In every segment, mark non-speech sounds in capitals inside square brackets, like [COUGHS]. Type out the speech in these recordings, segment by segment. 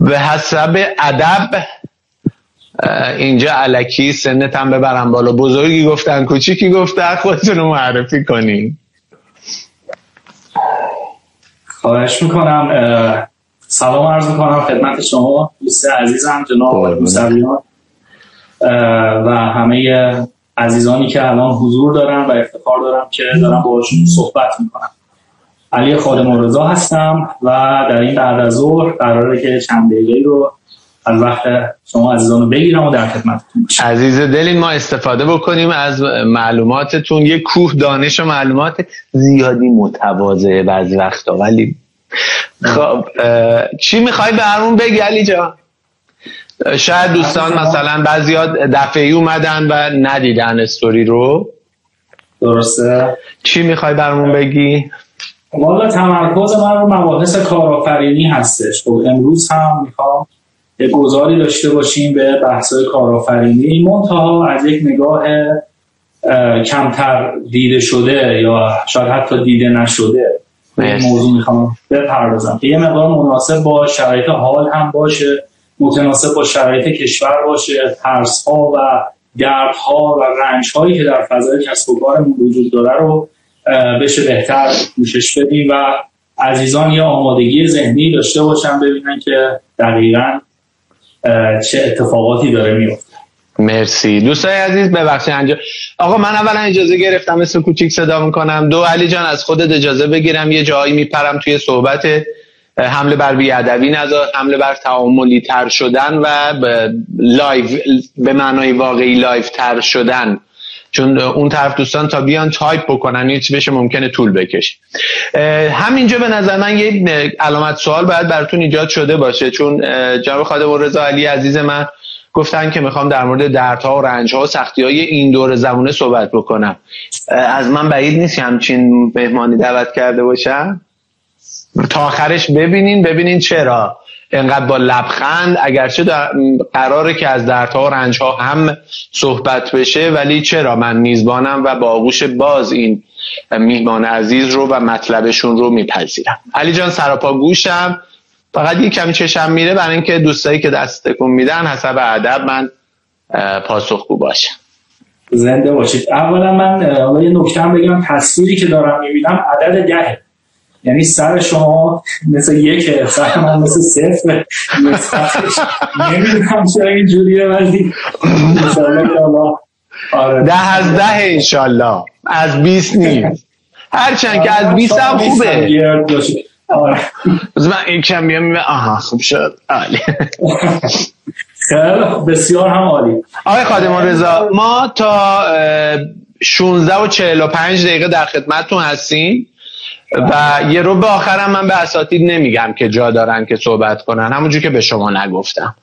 به حسب ادب اینجا علکی سنت هم ببرم بالا. بزرگی گفتن کوچیکی گفتن خودتون رو معرفی کنین. خواهش می‌کنم سلام عرض می‌کنم خدمت شما دوست عزیزم جناب موسویان. و همه عزیزانی که الان حضور دارن و افتخار دارم که دارم باشون صحبت می‌کنم. علی خادم رضا هستم و در این بعد از ظهر قراره که چند دقیقه رو از وقت شما عزیزان رو بگیرم و در خدمتتون باشم. عزیز دلین ما استفاده بکنیم از معلوماتتون. یه کوه دانش و معلومات زیادی متواضعه بعضی وقتا. ولی خب چی می‌خوای برمون بگی علی جان؟ شاید دوستان مثلا بعضی دفعه اومدن و ندیدن استوری رو. درسته. چی می‌خوای برمون بگی؟ والا تمرکز من رو مباحث کارآفرینی هستش. خب امروز هم می‌خوام یه گذاری داشته باشیم به بحث‌های کارآفرینی. منتها از یک نگاه کمتر دیده شده یا شاید حتی دیده نشده این موضوع می‌خوام بپردازم که یه مقدار مناسب با شرایط حال هم باشه متناسب با شرایط کشور باشه ترس ها و درد ها و رنج هایی که در فضای کسب و کارمون وجود داره رو بشه بهتر گوشش بدیم و عزیزان یه آمادگی ذهنی داشته باشن ببینن که دقیقا چه اتفاقاتی داره میفته. مرسی. دوستای عزیز ببخشید انجا آقا من اولا اجازه گرفتم مثل کوچیک صدا می‌کنم. دو علی جان از خودت اجازه بگیرم. یه جایی میپرم توی صحبت. حمله بر بیادبی نذار. حمله بر تعاملی تر شدن و لایو به معنای واقعی live تر شدن. چون اون طرف دوستان تا بیان تایپ بکنن پیچ بشه ممکنه طول بکشه. همینجا به نظر من یه علامت سوال باید براتون ایجاد شده باشه. چون جناب خادم رضا علی عزیز من گفتن که می‌خوام در مورد دردها و رنجها و سختی های این دور زمونه صحبت بکنم. از من بعید نیست همچین مهمانی دعوت کرده باشم؟ تا آخرش ببینین ببینین چرا. انقدر با لبخند اگرچه قراره که از دردها و رنجها هم صحبت بشه ولی چرا من میزبانم و با آغوش باز این میهمان عزیز رو و مطلبشون رو میپذیرم. علی جان سراپا گوشم. فقط یه کمی چشم میره برای اینکه دوستایی که دست تکون میدن حسب ادب من پاسخگو باشم. زنده باشید. اولا من یه نکته بگم. تصویری که دارم می‌بینم عدد ده یعنی سر شما مثل یک سر من مثل صفر. نمی‌دونم چرا اینجوریه ولی آره. ده از ده انشالله از بیست نیست. هرچند که از بیست هم خوبه. آره. من این کم بیام آها خوب شد. عالی. خیلی بسیار هم عالی. آقای خادمان رضا ما تا 16 و 45 دقیقه در خدمتتون هستیم. و یه رو به آخرم من به اساتید نمیگم که جا دارن که صحبت کنن. همونجور که به شما نگفتم.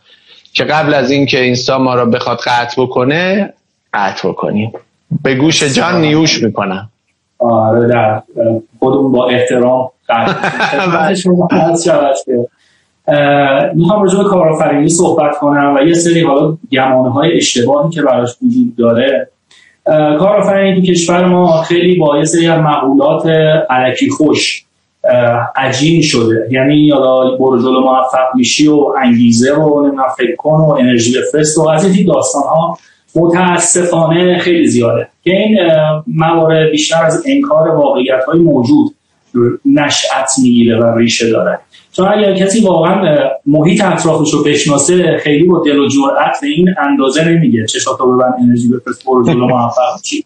که قبل از اینکه اینستا ما رو بخواد قطع بکنه قطع بکنیم. به گوش جان نیوش می‌کنم. آره در خودمون با احترام [LAUGHS] می‌خوام راجع به کارآفرینی صحبت کنم و یه سری حالا گمانه های اشتباهی که براش وجود داره. کارآفرینی تو کشور ما خیلی با یه مقولات علکی خوش عجین شده. یعنی یادا برو جلو موفق میشی و انگیزه و نمی‌دونم فکر کن و انرژی بفرست و از این داستان ها متاسفانه خیلی زیاده. که این موارد بیشتر از انکار واقعیت های موجود. نشأت می‌گیره و ریشه داره. چون اگر کسی واقعا محیط اطرافش رو بشناسه خیلی با دل و جرأت به این اندازه نمیگه. چشاتو ببند انرژی بفرست برو جلو [LAUGHS] موفق چی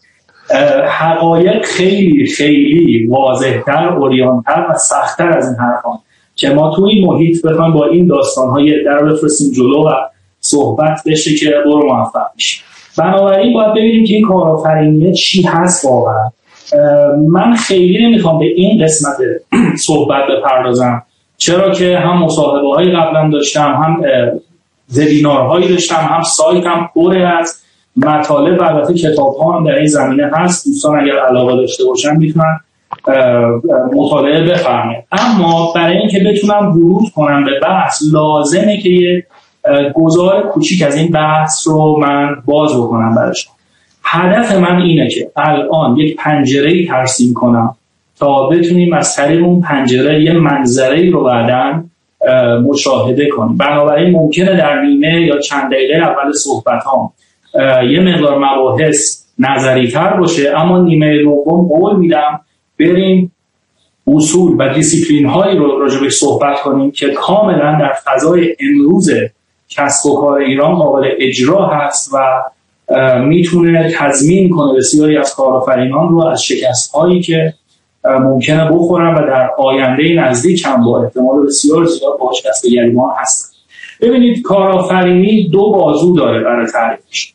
حقایق خیلی خیلی واضحتر اوریانتر و سختتر از این حرفان که ما توی این محیط بخوایم با این داستان های در بفرستیم جلو و صحبت بشه که برو موفق میشه بنابراین باید ببینیم که این کارآفرینی چی هست واقعا. من خیلی نمی‌خوام به این قسمت صحبت بپردازم. چرا که هم مصاحبه های قبلا داشتم هم هایی داشتم هم سایت هم پره از مطالب البته کتاب ها هم در این زمینه هست. دوستان اگر علاقه داشته باشن می‌تونن مطالعه بفرمایید. اما برای اینکه بتونم ورود کنم به بحث لازمه که یه گزار کوچیک از این بحث رو من باز بکنم برشان هدف من اینه که الان یک پنجره ترسیم کنم تا بتونیم از طریق اون پنجره یه منظره رو بعدا مشاهده کنیم. بنابراین ممکنه در نیمه یا چند دقیقه اول صحبت ها یه مقدار مباحث نظری تر باشه اما نیمه دوم قول میدم بریم اصول و دیسیپلین هایی رو راجبش صحبت کنیم که کاملا در فضای امروز کسب و کار ایران قابل اجرا هست و می‌تونه تضمین کنه بسیاری از کارآفرینان رو از شکست هایی که ممکنه بخورن و در آینده نزدیک هم با احتمال بسیار زیاد با شکست گریبان هستن. ببینید کارآفرینی دو بازو داره برای تعریفش.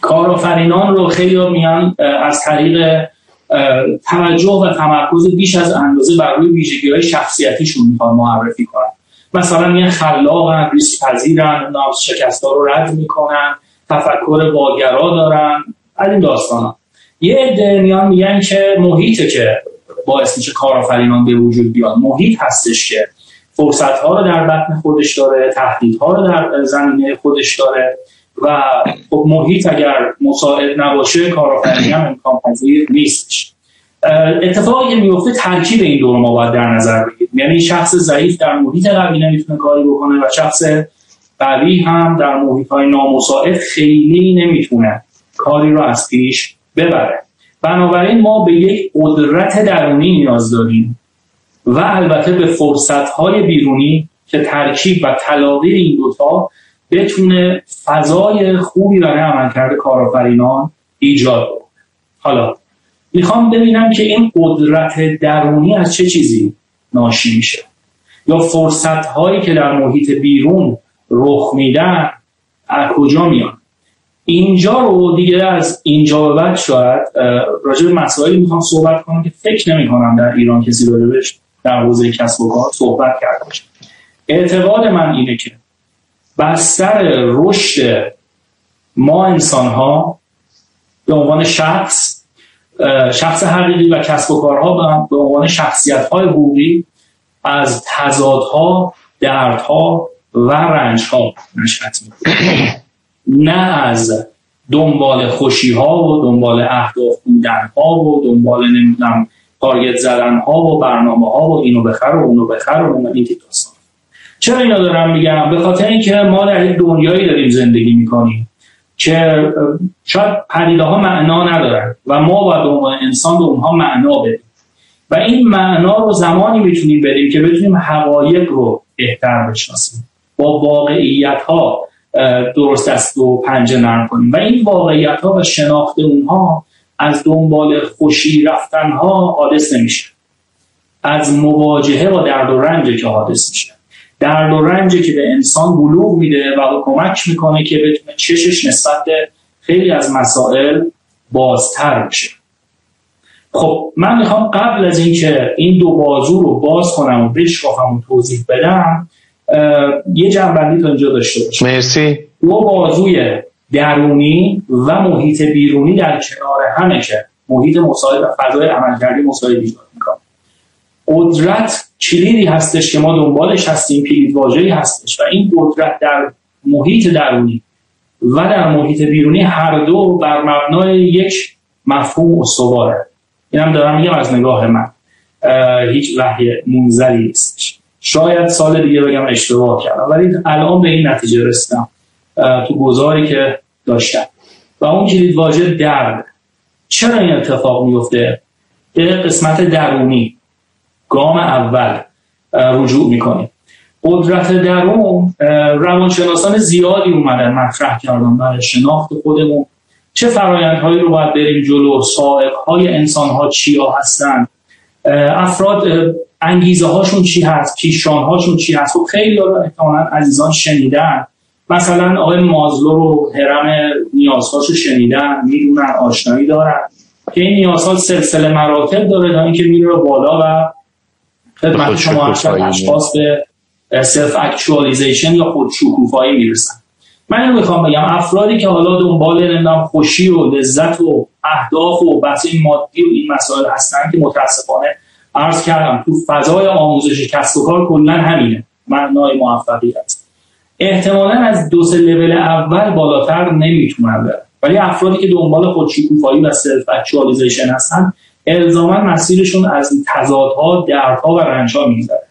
کارآفرینان رو خیلی میان از طریق توجه و تمرکز بیش از اندازه بر روی ویژگی های شخصیتیشون می‌خوان معرفی کنن. مثلا میان خلاقن ریسک پذیرن شکست رو رد می‌کنن. تفکر واگرا دارن از این داستان ها. یه عده میان میگن که محیطه که باعث میشه کارآفرینان به وجود بیان. محیط هستش که فرصت ها رو در بطن خودش داره ها رو در زمینه خودش داره و خب محیط اگر مساعد نباشه کارآفرینی هم امکان پذیر نیستش. اتفاقی که میفته ترکیب این دو رو ما باید در نظر بگیریم. یعنی شخص ضعیف در محیط قوی نمی‌تونه کاری بکنه و شخص قوی هم در محیط های نامساعد خیلی نمی‌تونه کاری رو از پیش ببره. بنابراین ما به یک قدرت درونی نیاز داریم و البته به فرصت های بیرونی که ترکیب و تلاقی این دوتا بتونه فضای خوبی برای عملکرد کارآفرینان ایجاد کنه. حالا می‌خوام ببینم که این قدرت درونی از چه چیزی ناشی میشه یا فرصت هایی که در محیط بیرون رخ میدن از کجا میان؟ اینجا رو دیگه از اینجا به بعد شاید راجع به مسائلی می‌خوام صحبت کنم که فکر نمی کنم در ایران کسی بهش در حوزه کسب و کار صحبت کرده باشه. اعتقاد من اینه که بستر رشد ما انسان ها به عنوان شخص شخص حقیقی و کسب و کارها به عنوان شخصیت های حقوقی از تضادها دردها و رنجها نشأت نه از دنبال خوشی ها و دنبال اهداف بودن ها و دنبال نمی‌دونم تارگت زدن ها و برنامه ها و اینو بخر و اونو بخر و این داستان. چرا اینا دارم میگم؟ به خاطر اینکه ما در یک دنیایی داریم زندگی می‌کنیم که شاید پدیده ها معنا ندارن و ما باید عنوان انسان به اونها معنا بدیم. و این معنا رو زمانی می‌تونیم بدیم که بتونیم حقایق رو بهتر بشناسیم. با واقعیت ها درست است و پنجه نرم کنیم. و این واقعیت ها و شناخت اونها از دنبال خوشی رفتن ها حادث نمیشه. از مواجهه با درد و رنج که حادث میشه. درد و رنجی که به انسان بلوغ میده و کمک می‌کنه که بتونه چشش نسبت خیلی از مسائل بازتر بشه. خب من می‌خوام قبل از اینکه این دو بازو رو باز کنم و بشکافم و توضیح بدم یه جنبندی تا اینجا داشته باشم مرسی. دو بازوی درونی و محیط بیرونی در کنار همه که محیط مساعد و فضای عملکردی مساعد ایجاد می‌کنه. قدرت کلیدی هستش که ما دنبالش هستیم کلید واژه‌ای هستش و این قدرت در محیط درونی و در محیط بیرونی هر دو بر مبنای یک مفهوم استواره. اینم دارم میگم از نگاه من. هیچ وحی منزلی نیستش. شاید سال دیگه بگم اشتباه کردم ولی الان به این نتیجه رسیدم تو گذاری که داشتم. و اون کلید واژه درد. چرا این اتفاق میفته؟ به قسمت درونی. گام اول رجوع می‌کنیم قدرت درون روانشناسان زیادی اومدن مطرح کردن برای شناخت خودمون. چه فرایندهایی رو باید بریم جلو؟ سائق های انسان ها چیا هستن؟ افراد انگیزه هاشون چی هست؟ پیشران هاشون چی هست؟ خب خیلی احتمالا عزیزان شنیدن. مثلا آقای مازلو رو هرم نیازهاشو شنیدن می‌دونن آشنایی دارن. که این نیازها سلسله مراتب داره تا اینکه میره بالا و خدمت شما اشخاص به self-actualization یا خود شکوفایی می‌رسن. من اینو می‌خوام بگم افرادی که حالا دنبال نمی‌دونم خوشی و لذت و اهداف و بحث مادی و این مسائل هستن که متاسفانه عرض کردم تو فضای آموزش کسب و کار کلا همینه. معنای موفقیت. احتمالا از دو سه لول اول بالاتر نمی‌تونن برن ولی افرادی که دنبال خودشکوفایی و self-actualization هستن الزاما مسیرشون از تضادها دردها و رنجها میگذره.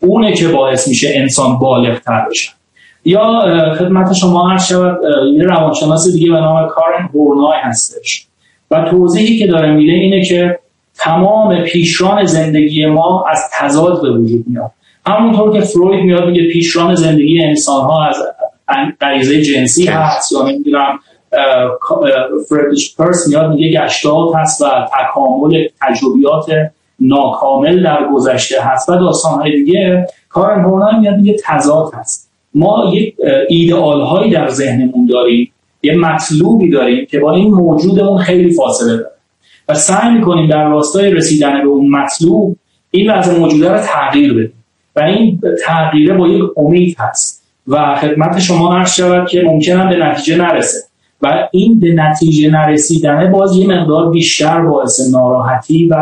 اونه که باعث میشه انسان بالغ تر بشه. یا خدمت شما هر شود یه روانشناس دیگه به نام کارن هورنای هستش. و توضیحی که داره میده اینه که تمام پیشران زندگی ما از تضاد به وجود میاد. همونطور که فروید میاد میگه پیشران زندگی انسان ها از غریزه جنسی هست. یا نمی‌دونم فردیش پرس میاد میگه گشتات هست و تکامل تجربیات ناکامل در گذشته هست. و داستان های دیگه کارن هورنای میاد میگه تضاد هست. ما یک ایدئال هایی در ذهنمون داریم یه مطلوبی داریم که با این موجودمون خیلی فاصله داره. و سعی می‌کنیم در راستای رسیدن به اون مطلوب این وضع موجوده رو تغییر بدیم. و این تغییره با یک امید هست. و خدمت شما عرض شود که ممکنم به نتیجه نرسه. و این به نتیجه نرسیدنه باز یه مقدار بیشتر باعث ناراحتی و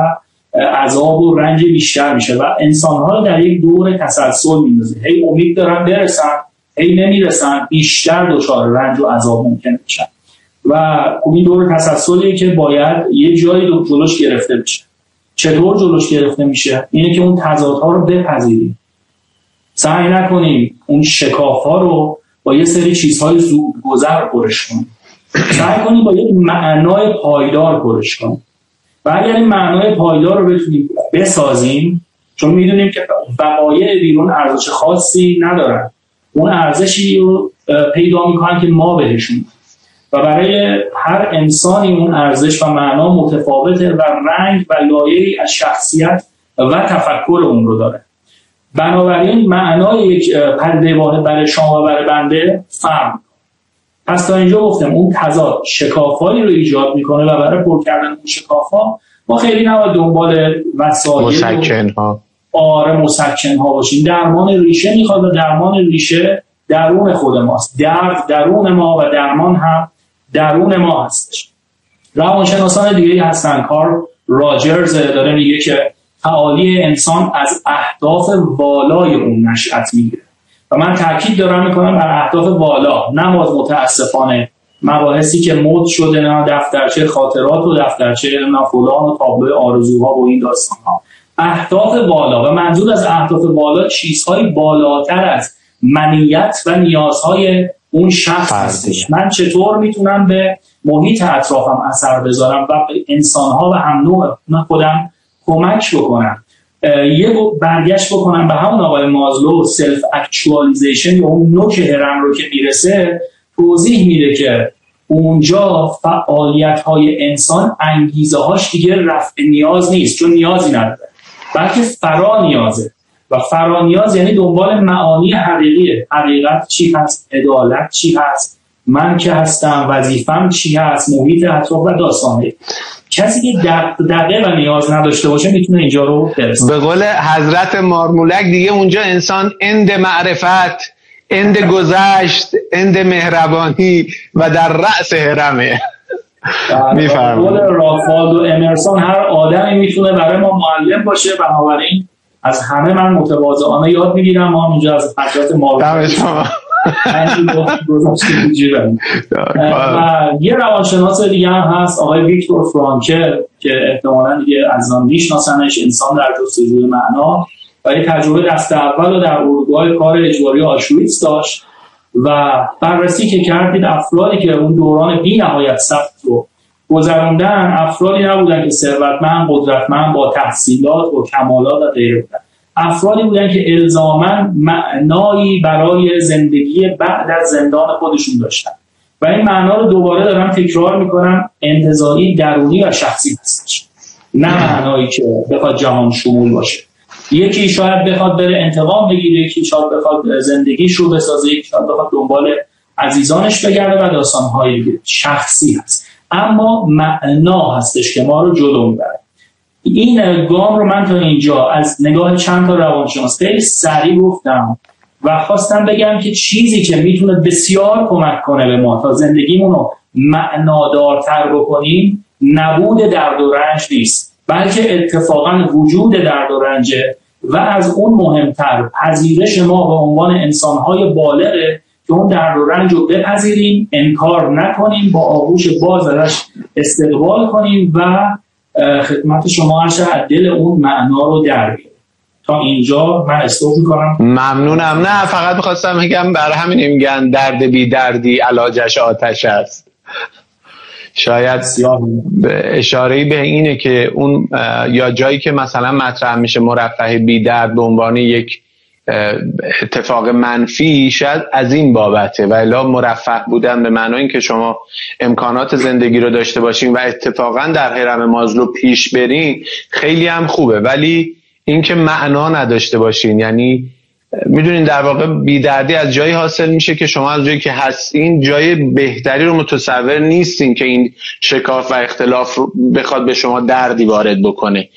عذاب و رنج بیشتر میشه و انسانها رو در یک دور تسلسل میندازه. هی امید دارن برسن هی نمی‌رسن بیشتر دچار رنج و عذاب ممکن میشن. و این دور تسلسلی که باید یه جایی دو جلوش گرفته بشه. چطور جلوش گرفته میشه؟ اینه که اون تضادها رو بپذیریم. سعی نکنیم اون شکاف ها رو با یه سری چیزهای زود گذر پرش کنیم. سعی کنیم با یک معنای پایدار پرش کنیم. و اگر این معنای پایدار رو بتونیم بسازیم چون می‌دونیم که وقایع بیرون ارزش خاصی ندارن. اون ارزشی رو پیدا می‌کنن که ما بهشون. و برای هر انسانی اون ارزش و معنا متفاوته و رنگ و لایه از شخصیت و تفکر اون رو داره. بنابراین معنای یک پرده واحد برای شما و برای بنده فرم پس تا اینجا گفتم اون تضاد شکافایی رو ایجاد می‌کنه و برای پر کردن اون شکافا ما خیلی نباید دنبال وسایل مسکن ها آره مسکن ها باشیم. درمان ریشه می‌خواد و درمان ریشه درون خود ماست. درد درون ما و درمان هم درون ما هستش. روانشناسان دیگه هستن. کار راجرز داره میگه که تعالی انسان از اهداف والای اون نشأت می‌گیره. و من تاکید دارم می‌کنم بر اهداف والا نه متاسفانه مباحثی که مد شده نه دفترچه خاطرات و دفترچه نه فلان و تابلو آرزوها و این داستان ها اهداف بالا و منظور از اهداف بالا چیزهای بالاتر از منیت و نیازهای اون شخص هستش. من چطور می‌تونم به محیط اطرافم اثر بذارم و به انسانها و هم نوع خودم کمک بکنم؟ یه برگشت بکنم به همون آقای مازلو self-actualization یا اون نوک هرم رو که می‌رسه توضیح میده که اونجا فعالیت های انسان انگیزه هاش دیگه رفع نیاز نیست چون نیازی نداره بلکه فرا نیازه. و فرانیاز یعنی دنبال معانی حقیقیه. حقیقت چی هست؟ عدالت چی هست؟ من که هستم؟ وظیفم چی هست؟ محیط اطراف و داستانه. کسی که دقیقه و نیاز نداشته باشه می‌تونه اینجا رو برسه. به قول حضرت مارمولک دیگه اونجا انسان اند معرفت اند گذشت اند مهربانی و در رأس هرمه میفرمایید. رافالد و امرسون هر آدمی می‌تونه برای ما معلم باشه. بنابراین از همه من متواضعانه یاد می‌گیرم. ما اینجا از حضرت مارمولک و یه روانشناس دیگه هم هست آقای ویکتور فرانکل که احتمالا دیگه از آن میشناسنش انسان در جستجوی معنا. و یه تجربه دست اول رو در اروگوای کار اجباری آشویتس داشت. و بررسی که کردید افرادی که اون دوران بی نهایت سخت رو گذراندن افرادی نبودن که ثروتمند قدرتمند با تحصیلات و کمالات و غیره. بودن افرادی بودن که الزاما معنایی برای زندگی بعد از زندان خودشون داشتن. و این معنا رو دوباره دارم تکرار می‌کنم انتظاری درونی و شخصی هستش. نه معنایی که بخواد جهان شمول باشه. یکی شاید بخواد بره انتقام بگیره یکی شاید بخواد زندگیش رو بسازه یکی شاید بخواد دنبال عزیزانش بگرده و داستانهای شخصی هست. اما معنا هستش که ما رو جلو می‌بره. این گام رو من تا اینجا از نگاه چند تا روانشناس خیلی سریع گفتم و خواستم بگم که چیزی که می‌تونه بسیار کمک کنه به ما تا زندگیمون رو معنادارتر بکنیم نبود درد و رنج نیست بلکه اتفاقا وجود درد و رنجه و از اون مهمتر پذیرش ما به عنوان انسانهای بالغه که اون درد و رنج رو بپذیریم انکار نکنیم با آغوش باز استقبال کنیم و خدمت شما هر دل اون معنا رو در تا اینجا من استوب می‌کنم. ممنونم. نه فقط می‌خواستم بگم برای همین میگن درد بی دردی علاجش آتش است. شاید اشاره به اینه که اون یا جایی که مثلا مطرح میشه مرفه بی درد به عنوان یک اتفاق منفی شاید از این بابته و الا مرفه بودن به معنای اینکه شما امکانات زندگی رو داشته باشین و اتفاقا در حرم مازلو پیش برین خیلی هم خوبه. ولی اینکه معنا نداشته باشین یعنی می‌دونین در واقع بیدردی از جایی حاصل میشه که شما از جایی که هستین جای بهتری رو متصور نیستین که این شکاف و اختلاف بخواد به شما دردی وارد بکنه.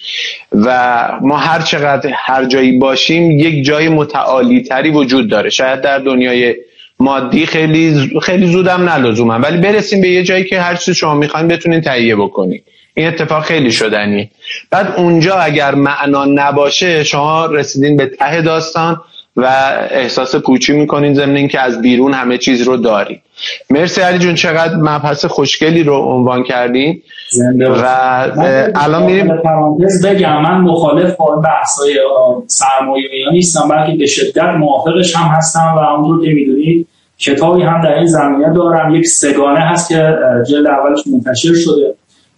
و ما هر چقدر هر جایی باشیم یک جای متعالی تری وجود داره. شاید در دنیای مادی خیلی خیلی زودم نلزومن ولی برسیم به یه جایی که هر چیز شما می‌خواین بتونین تهیه بکنید این اتفاق خیلی شدنی بعد اونجا اگر معنا نباشه شما رسیدین به ته داستان. و احساس پوچی می‌کنین ضمن اینکه از بیرون همه چیز رو داریم مرسی علی جون چقدر مبحث خوشگلی رو عنوان کردین. و الان میریم. بگم. من مخالف با بحثای سرمایه نیستم بلکه به شدت موافقش هم هستم و اون که می‌دونید کتابی هم در این زمینه دارم. یک سگانه هست که جلد اولش منتشر شده.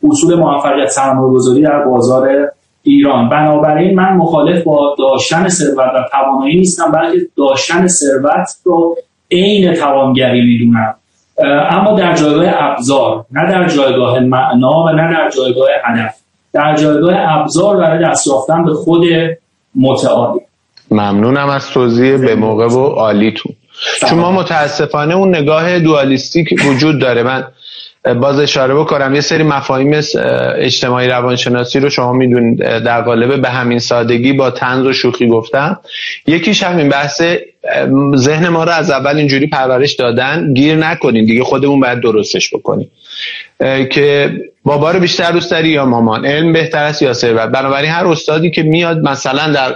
اصول موفقیت سرمایه گذاری در بازار ایران. بنابراین من مخالف با داشتن ثروت و توانایی نیستم بلکه داشتن ثروت رو عین توانگری می‌دونم. اما در جایگاه ابزار نه در جایگاه معنا و نه در جایگاه هدف. در جایگاه ابزار برای دست یافتن به خود متعالی. ممنونم از توضیح به موقع و عالیتون. چون ما متاسفانه اون نگاه دوالیستیک وجود داره. من باز اشاره بکنم یه سری مفاهیم اجتماعی روانشناسی رو شما می‌دونید در قالب به همین سادگی با تنز و شوخی گفتم. یکیش همین بحث ذهن ما رو از اول اینجوری پرورش دادن گیر نکنین دیگه خودمون باید درستش بکنیم. که بابا رو بیشتر دوست داری یا مامان؟ علم بهتر است یا ثروت؟ بنابراین هر استادی که میاد مثلا در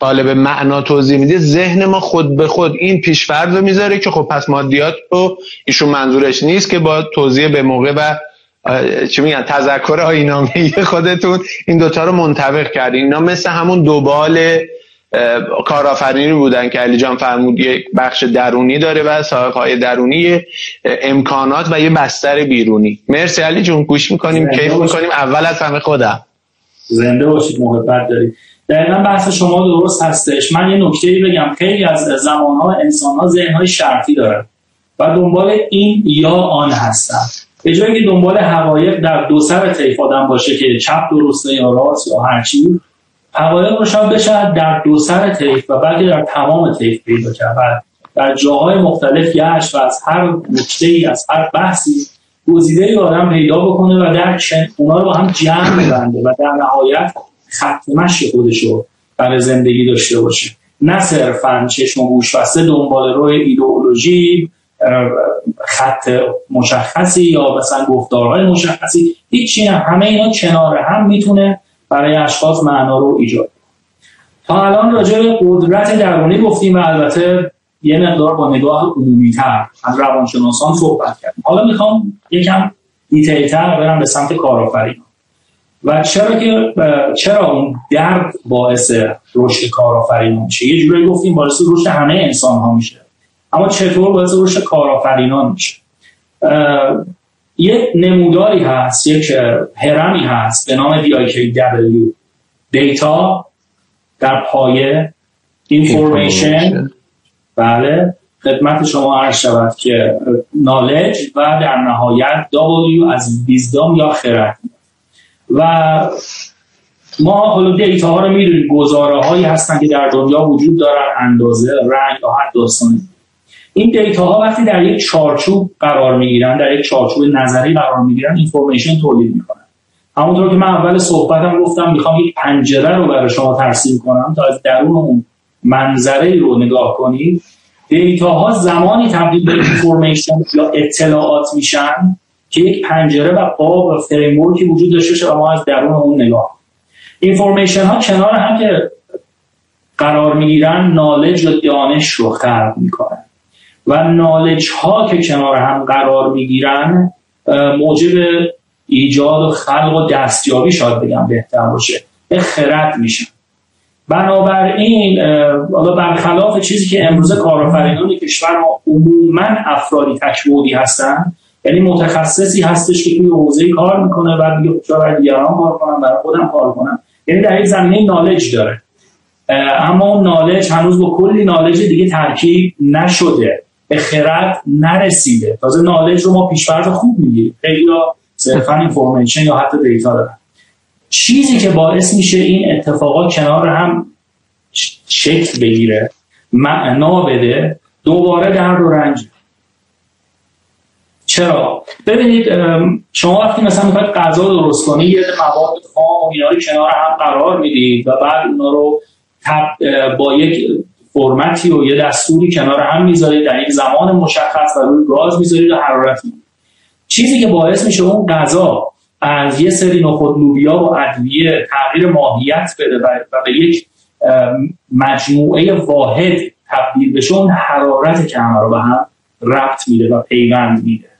قالب معنا توضیح میده ذهن ما خود به خود این پیشفرض رو می‌ذاره که خب پس مادیات رو ایشون منظورش نیست که با توضیح به موقع و چی میگن تذکر آینامه خودتون این دوتا رو منطبق کردین. اینا مثل همون دوبال کارآفرینی بودن که علی جان فرمود یک بخش درونی داره و های درونی امکانات و یه بستر بیرونی. مرسی علی جون گوش می‌کنیم کیف می‌کنیم. اول از همه خودم. زنده باشید محبت دارید. دقیقا بحث شما درست هستش. من یه نکته بگم. خیلی از زمانها انسانها ذهنهای شرطی دارن و دنبال این یا آن هستن. به جایی که دنبال حقایق در دو سر طیف آدم باشه که چپ درسته یا راست یا هرچی حقایق رو شاید بشه در دو سر طیف و بعد در تمام طیف پیدا کرد. در جاهای مختلف گشت و از هر نکته ای از هر بحثی گزیده ای آدم پیدا بکنه و در اونا رو هم جمع میبنده و در نهایت خط مشی رو برای زندگی داشته باشه. نه صرفا چشم و بسته دنبال روی ایدئولوژی خط مشخصی یا مثلا گفتارهای مشخصی. هیچی نه همه اینا کنار هم می‌تونه برای اشخاص معنا رو ایجاد تا الان راجع به قدرت درونی گفتیم و البته یه مقدار با نگاه عمومی تر از روانشناسان صحبت کردیم. حالا می‌خوام یکم دیتیلتر برم به سمت کارآفرینان. و چرا که چرا اون درد باعث رشد کارآفرینان میشه؟ یه جورایی گفتیم باعث رشد همه انسان ها میشه. اما چطور باعث رشد کارآفرینان میشه؟ یک نموداری هست یک هرمی هست به نام DIKW دیتا در پایه اینفورمیشن بله. خدمت شما عرض شود که نالج و در نهایت W از ویزدام یا خرد. و ما حالا دیتا ها رو می‌دونیم. گزاره هایی هستن که در دنیا وجود دارن اندازه رنگ یا هر داستانی این data ها وقتی در یک چارچوب قرار می‌گیرن در یک چارچوب نظری قرار می‌گیرن information تولید می‌کنن. همونطور که من اول صحبتم گفتم می‌خوام یک پنجره رو برای شما ترسیم کنم تا از درون اون منظره رو نگاه کنید data ها زمانی تبدیل به information یا اطلاعات میشن که یک پنجره و قاب و framework ی وجود داشته باشه ما از درون اون نگاه information ها کنار هم که قرار می‌گیرن نالج و دانش رو خلق می‌کنن. و نالج ها که کنار هم قرار می‌گیرن موجب ایجاد و خلق و دستیابی شاید بگم بهتر باشه. به خرد میشن. بنابراین حالا برخلاف چیزی که امروز کارآفرینان کشور ما عموما افرادی تکبودی هستن یعنی متخصصی هستش که توی حوزه کار می‌کنه و میگه خب برای دیگران کار کنم برای خودم کار کنم. یعنی در این زمینه نالج داره. اما اون نالج هنوز با کلی نالج دیگه ترکیب نشده. به خرد نرسیده. تازه نالج رو ما پیشفرض خوب می‌گیریم. خیلی صرفا اینفورمیشن یا حتی دیتا دارن. چیزی که باعث میشه این اتفاقات کنار هم شکل بگیره معنا بده دوباره درد و رنج چرا؟ ببینید شما وقتی مثلا می‌خواید غذا درست کنید یه مواد خام و اینا رو کنار هم قرار می‌دید و بعد اونا رو با یک فرمتی و یه دستوری کنار هم می‌ذارید در یک زمان مشخص و روی گاز می‌ذارید و حرارت می‌دید. چیزی که باعث میشه اون غذا از یه سری نخود لوبیا و ادویه تغییر ماهیت بده و به یک مجموعه واحد تبدیل بشه اون حرارت که همه رو به هم ربط میده و پیوند میده.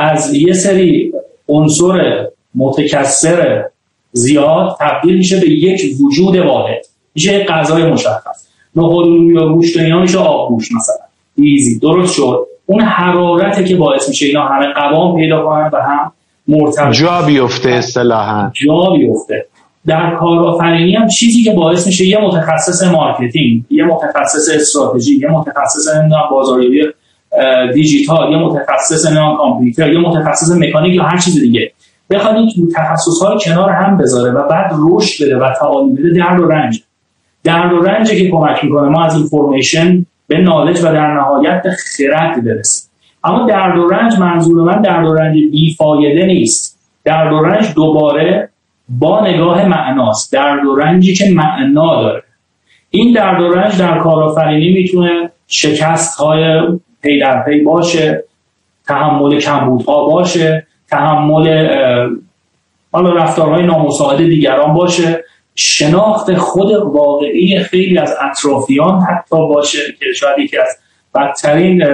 از یه سری عنصر متکثر زیاد تبدیل میشه به یک وجود واحد. میشه یک غذای مشخص. نخود لوبیا گوشت اینا میشه آب گوشت مثلا. دیزی درست شد. اون حرارته که باعث میشه اینا همه قوام پیدا کنن و هم مرتبط جا بیفته اصطلاحا. جا بیفته. در کارآفرینی هم چیزی که باعث میشه یه متخصص marketing یه متخصص استراتژی یه متخصص بازاریابی دیجیتال یه متخصص نام کامپیوتر یه متخصص مکانیک یا هر چیز دیگه. بخواد این تخصص ها کنار هم بذاره و بعد رشد بده و تعالی بده درد و رنج. درد و رنج که کمک می‌کنه ما از اینفورمیشن به نالج و در نهایت به خرد برسیم. اما درد و رنج منظور من درد و رنج بیفایده نیست. درد و رنج دوباره با نگاه معناست. درد و رنجی که معنا داره. این درد و رنج در کارآفرینی می‌تونه شکست های پی در پی باشه تحمل کمبودها باشه تحمل حالا رفتارهای نامساعد دیگران باشه. شناخت خود واقعی خیلی از اطرافیان حتی باشه که شاید یکی از بدترین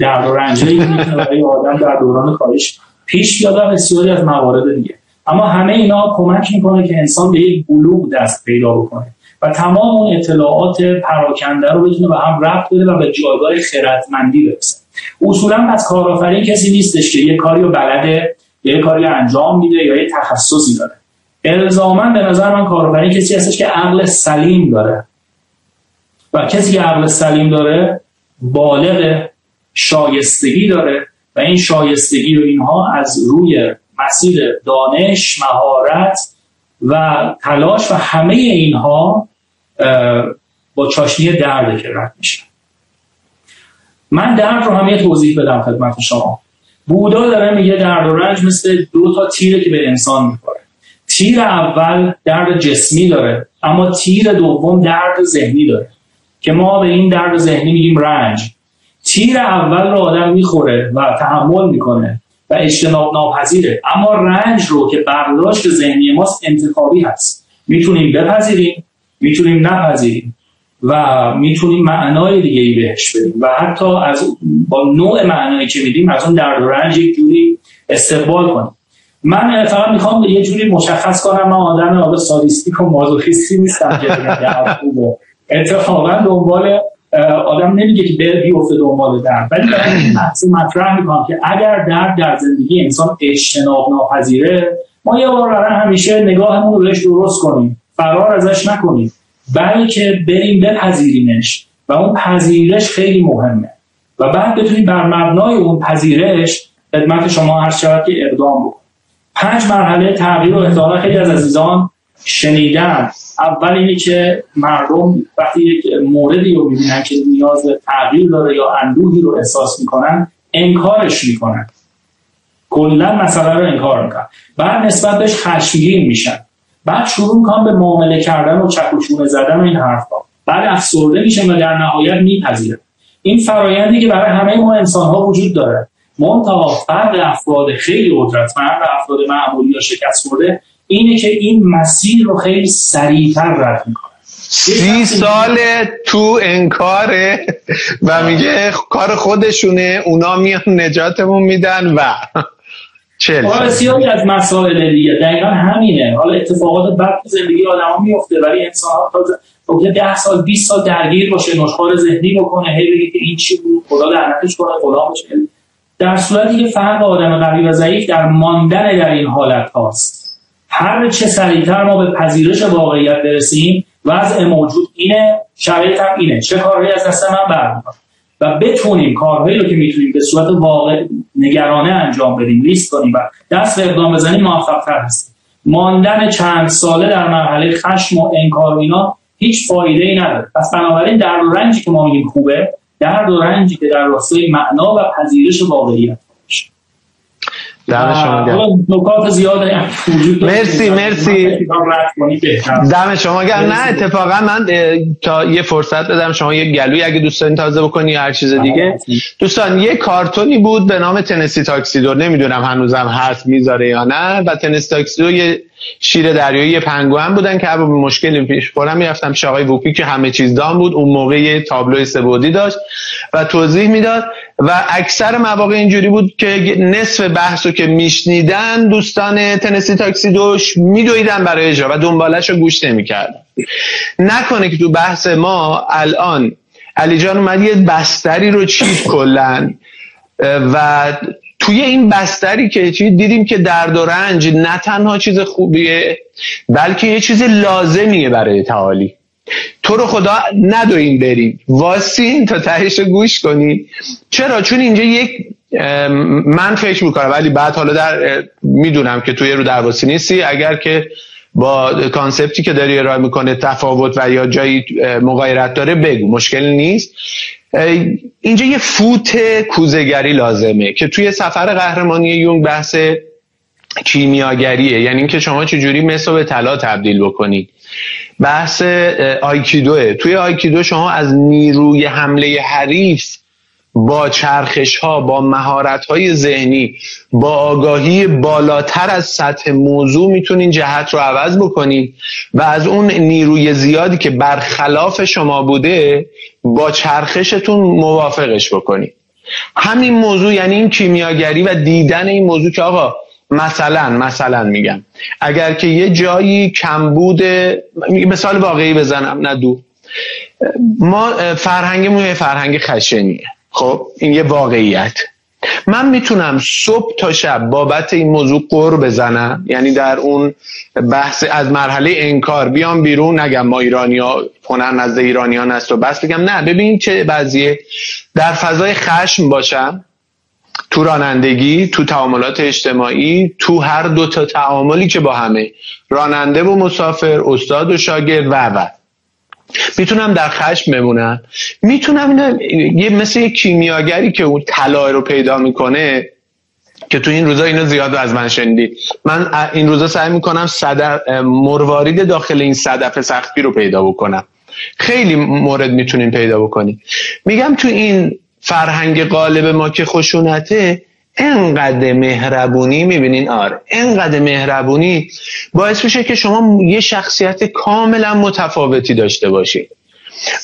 درد و رنجایی برای آدم در دوران کارش پیش بیاد بسیاری از موارد دیگه. اما همه اینا کمک می‌کنه که انسان به یک بلوغ دست پیدا بکنه. و تمام اون اطلاعات پراکنده رو بتونه به هم ربط بده و به جایگاه خردمندی برسه. اصولا پس کارآفرین کسی نیستش که یه کاری رو بلده یه کاری انجام میده یا یه تخصصی داره. الزاما به نظر من کارآفرین کسی هستش که عقل سلیم داره. و کسی که عقل سلیم داره بالغ شایستگی داره و این شایستگی رو اینها از روی مسیر دانش مهارت و تلاش و همه اینها با چاشنی درد که رد میشه. من درد رو هم یه توضیح بدم خدمت شما. بودا داره میگه درد و رنج مثل دو تا تیره که به انسان می‌خوره. تیر اول درد جسمی داره اما تیر دوم درد ذهنی داره که ما به این درد ذهنی میگیم رنج. تیر اول رو آدم می‌خوره و تحمل می‌کنه. و اجتناب ناپذیره. اما رنج رو که برداشت ذهنی ماست انتخابی هست. می‌تونیم بپذیریم می‌تونیم نپذیریم و می‌تونیم معنای دیگه ای بهش بدیم. و حتی از با نوع معنایی که میدیم از اون درد و رنج یک جوری استقبال کنیم. من فقط می‌خوام یه جوری مشخص کنم من آدم حالا سادیستیک و مازوخیستی نیستم که [LAUGHS] اتفاقا دنبال آدم نمیگه که بر بیفته دنبال درد. ولی این [CLEARS THROAT] مطرح می‌کنم که اگر درد در زندگی انسان اجتناب ناپذیره ما یه بار همیشه نگاهمون رو بهش درست کنیم. فرار ازش نکنیم. بلکه بریم بپذیریمش. و اون پذیرش خیلی مهمه. و بعد بتونیم بر مبنای اون پذیرش خدمت شما هر شود که اقدام بکنیم. پنج مرحله تغییر و احتمالا خیلی از عزیزان شنیدن. اول اینه که مردم وقتی یک موردی رو می‌بینن که نیاز به تغییر داره یا اندوهی رو احساس می‌کنن انکارش می‌کنن. کلا مسئله رو انکار می‌کنن. بعد نسبت بهش خشمگین میشن. بعد شروع می‌کنن به معامله کردن و چکوچونه زدن و این حرفا. بعد افسرده میشن و در نهایت میپذیرن. این فرایندی که برای همه ما انسان ها وجود داره. منتها فرق افراد خیلی قدرتمند و افراد معمولی یا شکست خورده اینه که این مسیر رو خیلی سریعتر رد می‌کنه. سی سال تو انکاره و میگه کار خودشونه اونا میان نجاتمون میدن و چهل سال. بسیاری از مسائل دیگه. دقیقا همینه. حالا اتفاقات بد تو زندگی آدم ها میفته ولی انسان ها تا ده سال 20 سال درگیر باشه نشخار ذهنی بکنه هی بگه که این چی بود خدا لعنتش کنه خدا بشه در صورتی که فرق آدم قوی و ضعیف در ماندن در این حالت هاست. هر چه سریعتر ما به پذیرش واقعیت برسیم وضع موجود اینه شرایط هم اینه. چه کارهایی از دست من برمیاد و بتونیم کارهایی رو که می‌تونیم به صورت واقع نگرانه انجام بدیم لیست کنیم و دست به اقدام بزنیم موفق تر هستیم. ماندن چند ساله در مرحله خشم و انکار و اینا هیچ فایده ای نداره. پس بنابراین در رنجی که ما میگیم خوبه درد و رنجی که در راستای معنا و پذیرش واقعیت. دم شما نکات زیاده مرسی مرسی. دم شما گرم. نه اتفاقا من تا یه فرصت بدم شما یه گلوی اگه دوست دارین تازه بکنی یا هر چیز دیگه. دوستان یه کارتونی بود به نام تنسی تاکسیدو نمی‌دونم هنوزم هست می‌ذاره یا نه. و تنسی تاکسیدو یه شیر دریایی پنگوئن بودن که به مشکلی برمی‌خوردن می‌رفتن. پیش آقای ووپی که همه چیز دان بود اون موقع تابلو سه بعدی داشت و توضیح می‌داد و اکثر مواقع اینجوری بود که نصف بحث رو که میشنیدن دوستان تنسی تاکسی دوش میدویدن برای اجرا و دنبالش رو گوش نمی‌کردن. نکنه که تو بحث ما الان علی جان اومد یه بستری رو چید کلن و توی این بستری که چی دیدیم که درد و رنج نه تنها چیز خوبیه بلکه یه چیز لازمیه برای تعالی. تو رو خدا ندوین بریم واسین تا تهش گوش کنی. چرا؟ چون اینجا یک من فکر می‌کنم ولی بعد حالا در می‌دونم که توی رو درواسی نیستی. اگر که با کانسپتی که داری ارائه می‌کنه تفاوت و یا جایی مغایرت داره بگو. مشکل نیست. اینجا یه فوت کوزگری لازمه که توی سفر قهرمانی یونگ بحث کیمیاگریه. یعنی اینکه شما چجوری مثل به طلا تبدیل بکنید. بحث آیکیدوه. توی آیکیدو شما از نیروی حمله حریف با چرخش ها با مهارت های ذهنی با آگاهی بالاتر از سطح موضوع می‌تونین جهت رو عوض بکنید و از اون نیروی زیادی که برخلاف شما بوده با چرخشتون موافقش بکنید همین موضوع یعنی این کیمیاگری و دیدن این موضوع که آقا مثلا مثلا میگم. اگر که یه جایی کمبود مثال واقعی بزنم نه دو. ما فرهنگمون یه فرهنگ خشنیه. خب این یه واقعیت. من می‌تونم صبح تا شب بابت این موضوع قر بزنم یعنی در اون بحث از مرحله انکار بیام بیرون نگم ما ایرانی ها هنر نزد ایرانیان است و بس بگم نه ببین چه بعضیه در فضای خشم باشم تو رانندگی تو تعاملات اجتماعی تو هر دو تا تعاملی که با همه راننده و مسافر استاد و شاگرد و و. می‌تونم در خشم بمونم. می‌تونم یه مثل یه کیمیاگری که اون طلا رو پیدا می‌کنه که تو این روزا اینو زیاد از من شنیدی. من این روزا سعی می‌کنم صدف مروارید داخل این صدف سختی رو پیدا بکنم. خیلی مورد می‌تونیم پیدا بکنیم. میگم تو این فرهنگ غالب ما که خشونته انقدر مهربونی می‌بینین؟ آره انقدر مهربونی. باعث میشه که شما یه شخصیت کاملا متفاوتی داشته باشید.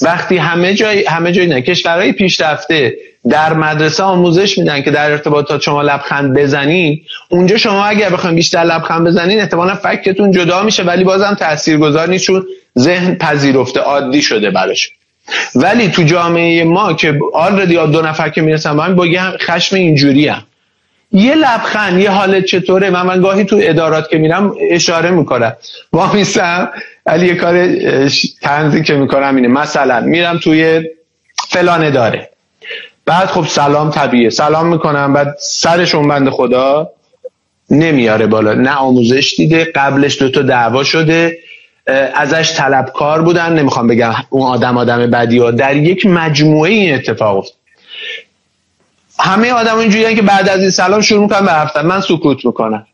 وقتی همه جای همه جای نه کشورهای پیشرفته در مدرسه آموزش میدن که در ارتباطات شما لبخند بزنین اونجا شما اگر بخواید بیشتر لبخند بزنین احتمالا فکتون جدا میشه ولی بازم تاثیرگذار نیست چون ذهن پذیرفته عادی شده براش. ولی تو جامعه ما که آلردی دو نفر که می‌رسن با با خشم اینجوری هم. یه لبخند یه حالت چطوره؟ من من گاهی تو ادارات که میرم اشاره می‌کنم. با میسم علی یه کار تنزی که می‌کنم اینه. مثلا میرم توی فلان داره بعد خب سلام طبیعه. سلام می‌کنم. بعد سرشون بند خدا نمیاره بالا. نه آموزش دیده. قبلش دوتا دعوا شده. ازش طلبکار بودن. نمی‌خوام بگم اون آدم آدم بدی ها. در یک مجموعه این اتفاق افتاد. همه آدم اینجوری که بعد از این سلام شروع می‌کنن به حرف من سکوت می‌کنم.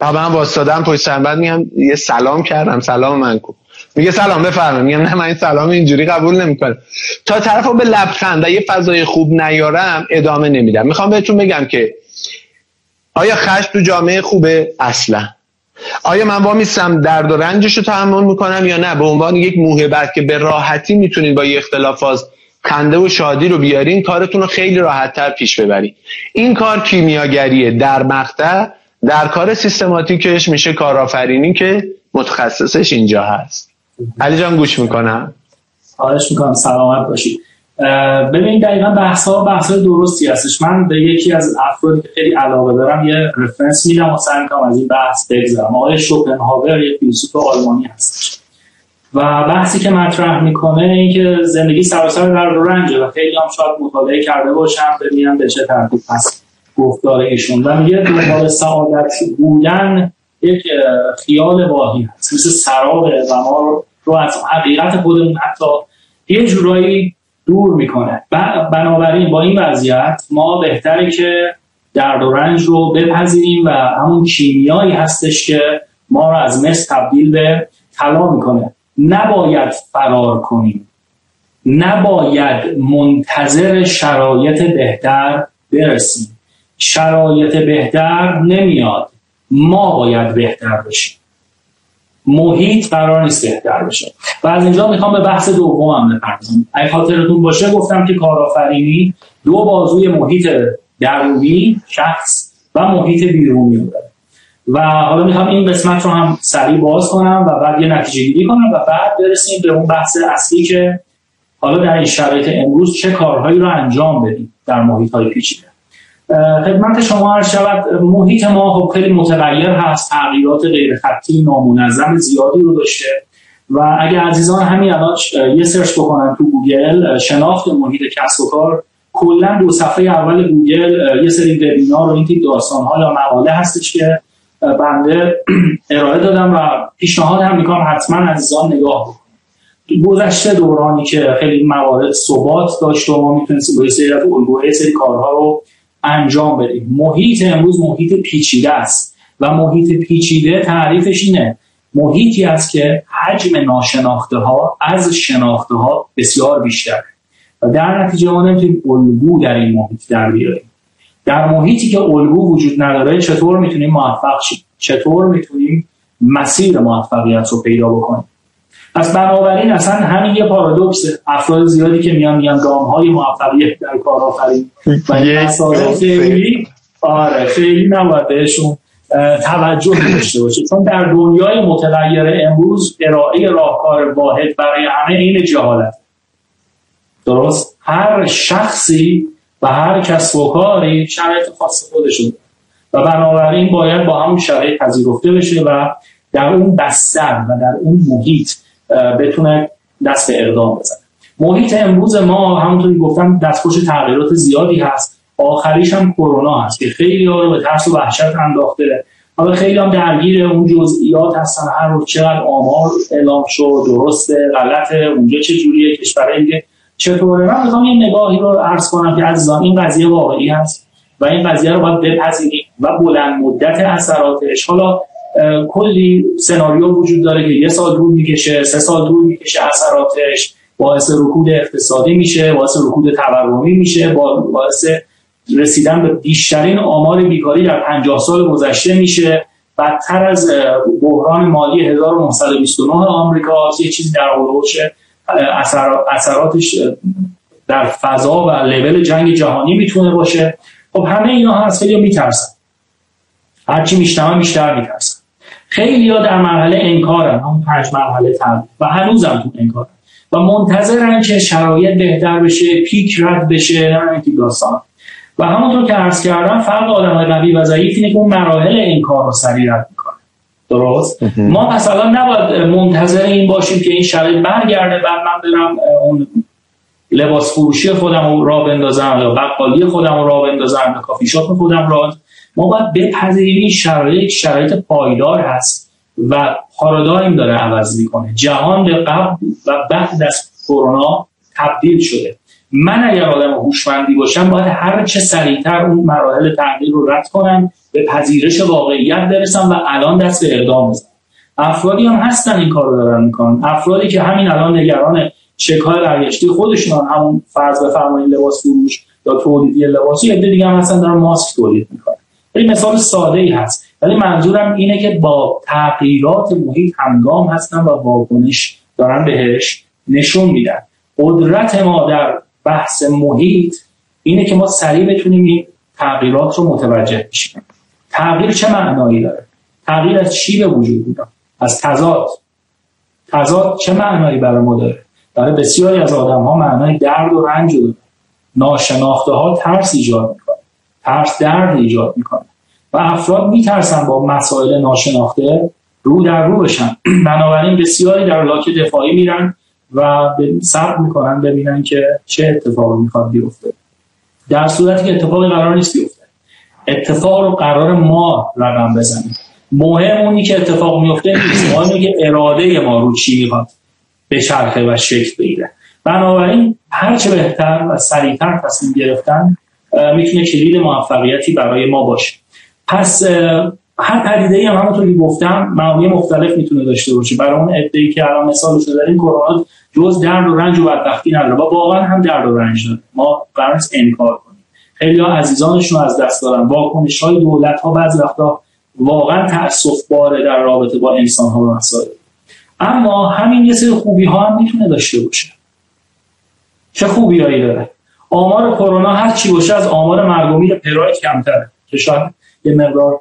و من واسطادم پشت سر بعد میگم یه سلام کردم. سلام من کو. میگه سلام بفرمایید. میگم نه من این سلام اینجوری قبول نمی‌کنم. تا طرفو به لبخند و یه فضای خوب نیارم ادامه نمیدم. می‌خوام بهتون بگم که آیا خشم تو جامعه خوبه؟ اصلا. آیا من با میستم درد و رنجش رو تحمل می‌کنم یا نه؟ به عنوان یک موهبت که به راحتی می‌تونید با یه اختلافات خنده و شادی رو بیارین کارتون رو خیلی راحت تر پیش ببرید این کار کیمیاگریه. در مقطع در کار سیستماتیکش میشه کارآفرینی که متخصصش اینجا هست. علی جان گوش می‌کنم. خواهش می‌کنم. سلامت باشید ببین دقیقا بحث ها بحث درستی هستش. من به یکی از افرادی که خیلی علاقه دارم یه رفرنس میدم و سعی از این بحث بگذارم آقای شوپنهاور یه فیلسوف آلمانی هستش و بحثی که مطرح می‌کنه این که زندگی سراسر در رنجه و خیلی هم شاید مطالعه کرده باشم ببینم به چه ترتیب هست گفتار ایشون. و میگه دنبال سعادت بودن یک خیال واهی هست مثل سرابه و ما رو از حقیقت خودمون حتی یه جورایی دور می‌کنه. بنابراین با این وضعیت ما بهتره که درد و رنج رو بپذیریم و همون کیمیایی هستش که ما رو از مس تبدیل به طلا می‌کنه. نباید فرار کنیم. نباید منتظر شرایط بهتر برسیم. شرایط بهتر نمیاد. ما باید بهتر بشیم. محیط قرار نیست بهتر بشه. و از اینجا می‌خوام به بحث دومم بپردازم. اگه خاطرتون باشه گفتم که کارآفرینی دو بازوی محیط درونی شخص و محیط بیرونی و حالا می‌خوام این قسمت رو هم سریع باز کنم و بعد یه نتیجه گیری کنم و بعد برسیم به اون بحث اصلی که حالا در این شرایط امروز چه کارهایی رو انجام بدیم در محیط های پیچیده خدمت شما عرض شود محیط ما خب خیلی متغیر هست تغییرات غیر خطی نامنظم زیادی رو داشته و اگر عزیزان همین الان یه search بکنن تو گوگل شناخت محیط کسب و کار کلا دو صفحه اول گوگل یه سری وبینار و این تیپ داستان ها یا مقاله هستش که بنده ارائه دادم و پیشنهاد هم می‌کنم حتما عزیزان نگاه بکنید. گذشته دورانی که خیلی موارد ثبات داشت و ما می‌تونستیم با سری سری کارها رو انجام بدیم. محیط امروز محیط پیچیده است و محیط پیچیده تعریفش اینه. محیطی است که حجم ناشناخته ها از شناخته ها بسیار بیشتر و در نتیجه ما نمی‌تونیم الگو در این محیط در بیاریم. در محیطی که الگو وجود نداره چطور می‌تونیم موفق شیم؟ چطور می‌تونیم مسیر موفقیت رو پیدا بکنیم؟ پس بنابراین اصلا همین یه پارادوکس افراد زیادی که میان میان گام های موفقیت در کارآفرینی و خیلی آره خیلی نباید بهشون توجه داشته باشه چون در دنیای متغیر امروز ارائه راهکار واحد برای همه این جهالت. درست؟ هر شخصی و هر کسب و کاری شرایط خاص خودشون. و بنابراین باید با همون شرایط پذیرفته بشه و در اون بستر و در اون محیط بتونه دست به اقدام بزنه. محیط امروز ما همونطوری گفتم دستخوش تغییرات زیادی هست. آخریش هم کرونا هست که خیلی ها رو به ترس و وحشت انداخته. حالا خیلی هم درگیر اون جزئیات هستن. هر روز چقدر آمار اعلام شد درسته غلطه اونجا چه جوریه کشور اینکه چطوره؟ من می‌خوام یه نگاهی رو عرض کنم که عزیزان این قضیه واقعی هست و این قضیه رو باید بپذیریم و بلند مدت اثراتش. حالا کلی سناریو وجود داره که یه سال دور می‌کشه سه سال دور می‌کشه اثراتش. باعث رکود اقتصادی میشه باعث رکود تورمی میشه باعث رسیدن به بیشترین آمار بیکاری در 50 سال گذشته میشه. بدتر از بحران مالی 1929 آمریکا یه چیزی در اثراتش در فضا و لول جنگ جهانی می‌تونه باشه. خب همه اینا هست خیلی میترسن. هرچی میشنم بیشتر میترسن. خیلی ها در مرحله انکارن اون پنج مرحله تر و هنوزم تو انکارن. و منتظرن که شرایط بهتر بشه پیک رد بشه این داستان. و همونطور که عرض کردم فرق آدم قوی و ضعیف اینه که اون مراحل انکار رو سریع رد درست. ما مثلا نباید منتظر این باشیم که این شرایط برگرده بعد من برم اون لباس فروشی خودم رو را بندازم یا بقالی خودم رو را بندازم یا کافی شاپ خودم را ما باید بپذیریم این شرایط شرایط پایدار هست و پارادایم داره عوض می‌کنه. جهان به قبل و بعد از کرونا تبدیل شده. من اگر آدم هوشمندی باشم باید هر چه سریعتر اون مراحل تغییر رو رد کنم به پذیرش واقعیت برسم و الان دست به اقدام بزنم. افرادی هم هستن این کار رو دارن می‌کنن. افرادی که همین الان نگران چک های برگشتی خودشون همون فرض بفرمایید لباس فروش یا تولیدی لباسی عده دیگه هم هستن دارن ماسک تولید می‌کنن. این مثال ساده ای هست. ولی منظورم اینه که با تغییرات محیط همگام هستن و واکنش دارن بهش نشون میدن. قدرت ما در بحث محیط اینه که ما سریع بتونیم این تغییرات رو متوجه بشیم. تغییر چه معنایی داره؟ تغییر از چی به وجود میاد؟ از تضاد. تضاد چه معنایی برای ما داره؟ برای بسیاری از آدم ها معنای درد و رنج داره ناشناخته ها ترس ایجاد می‌کنه. ترس درد ایجاد می‌کنه. و افراد میترسن با مسائل ناشناخته رو در رو بشن. [CLEARS THROAT] بنابراین بسیاری در لاک دفاعی میرن و صبر می‌کنن ببینن که چه اتفاقی می‌خواد بیفته. در صورتی که اتفاقی قرار نیست بیفته. اتفاق رو قرار ما رقم بزنیم. مهم اونی که اتفاق میفته نیست. مهم که اراده ما رو چی می‌خواد به چرخه و شکل بگیره. بنابراین هرچه بهتر و سریعتر تصمیم گرفتن می‌تونه کلید موفقیتی برای ما باشه. پس هر پدیده ای هم همونطور که گفتم معانی مختلف می‌تونه داشته باشه. برای اون ای که الان رو این کرونا جز درد و رنج و بدبختی نداره. واقعا هم درد و رنج داره. ما قرار انکار خیلی ها عزیزانشون از دست دارن. واکنش های دولت ها بعضی وقتا واقعا تاسف باره در رابطه با انسان ها و مسائل. اما همین یه سری خوبی ها هم می‌تونه داشته باشه. چه خوبیایی داره؟ آمار کرونا هر چی باشه از آمار مرگ و میر کمتره که شاید یه مقدار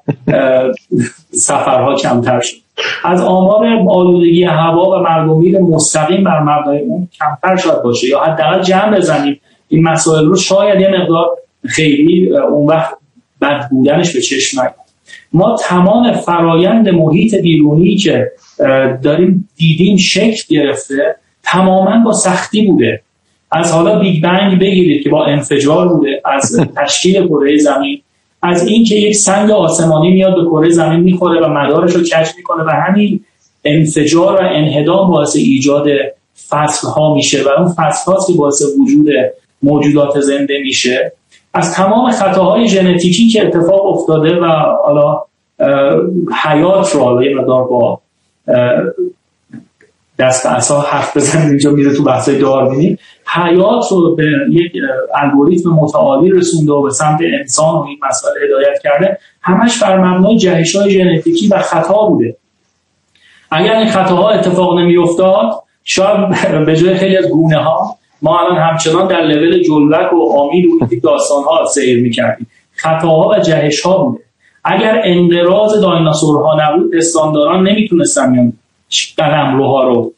سفرها کمتر شد. از آمار آلودگی هوا و مرگ مستقیم بر مبنای اون کمتر شاید باشه یا حداقل جمع بزنیم. این مسائل رو شاید یه مقدار خیلی اون وقت بد بودنش به چشم نگید ما تمام فرایند محیط بیرونی که داریم دیدیم شکل گرفته تماما با سختی بوده. از حالا بیگ بنگ بگیرید که با انفجار بوده از تشکیل کره زمین. از اینکه یک سنگ آسمانی میاد به کره زمین می‌خوره و مدارش رو کشف می‌کنه و همین انفجار و انهدام باعث ایجاد فصل ها میشه و اون فصل که باعث وجود موجودات زنده میشه. از تمام خطاهای ژنتیکی که اتفاق افتاده و حالا حیات رو حالا یه با دست اصا حرف بزنیم اینجا میره تو بحث داروینی. حیات رو به یک الگوریتم متعالی رسونده و به سمت انسان و این مسئله هدایت کرده. همش بر جهش های ژنتیکی و خطا بوده. اگر این خطاها اتفاق نمی افتاد شاید به جای خیلی از گونه ها ما الان همچنان در لول جلوک و آمید و داستان ها سیر می‌کردیم. خطاها و جهش ها بوده. اگر انقراض دایناسورها نبود پستانداران نمی‌تونستن قلم روها رو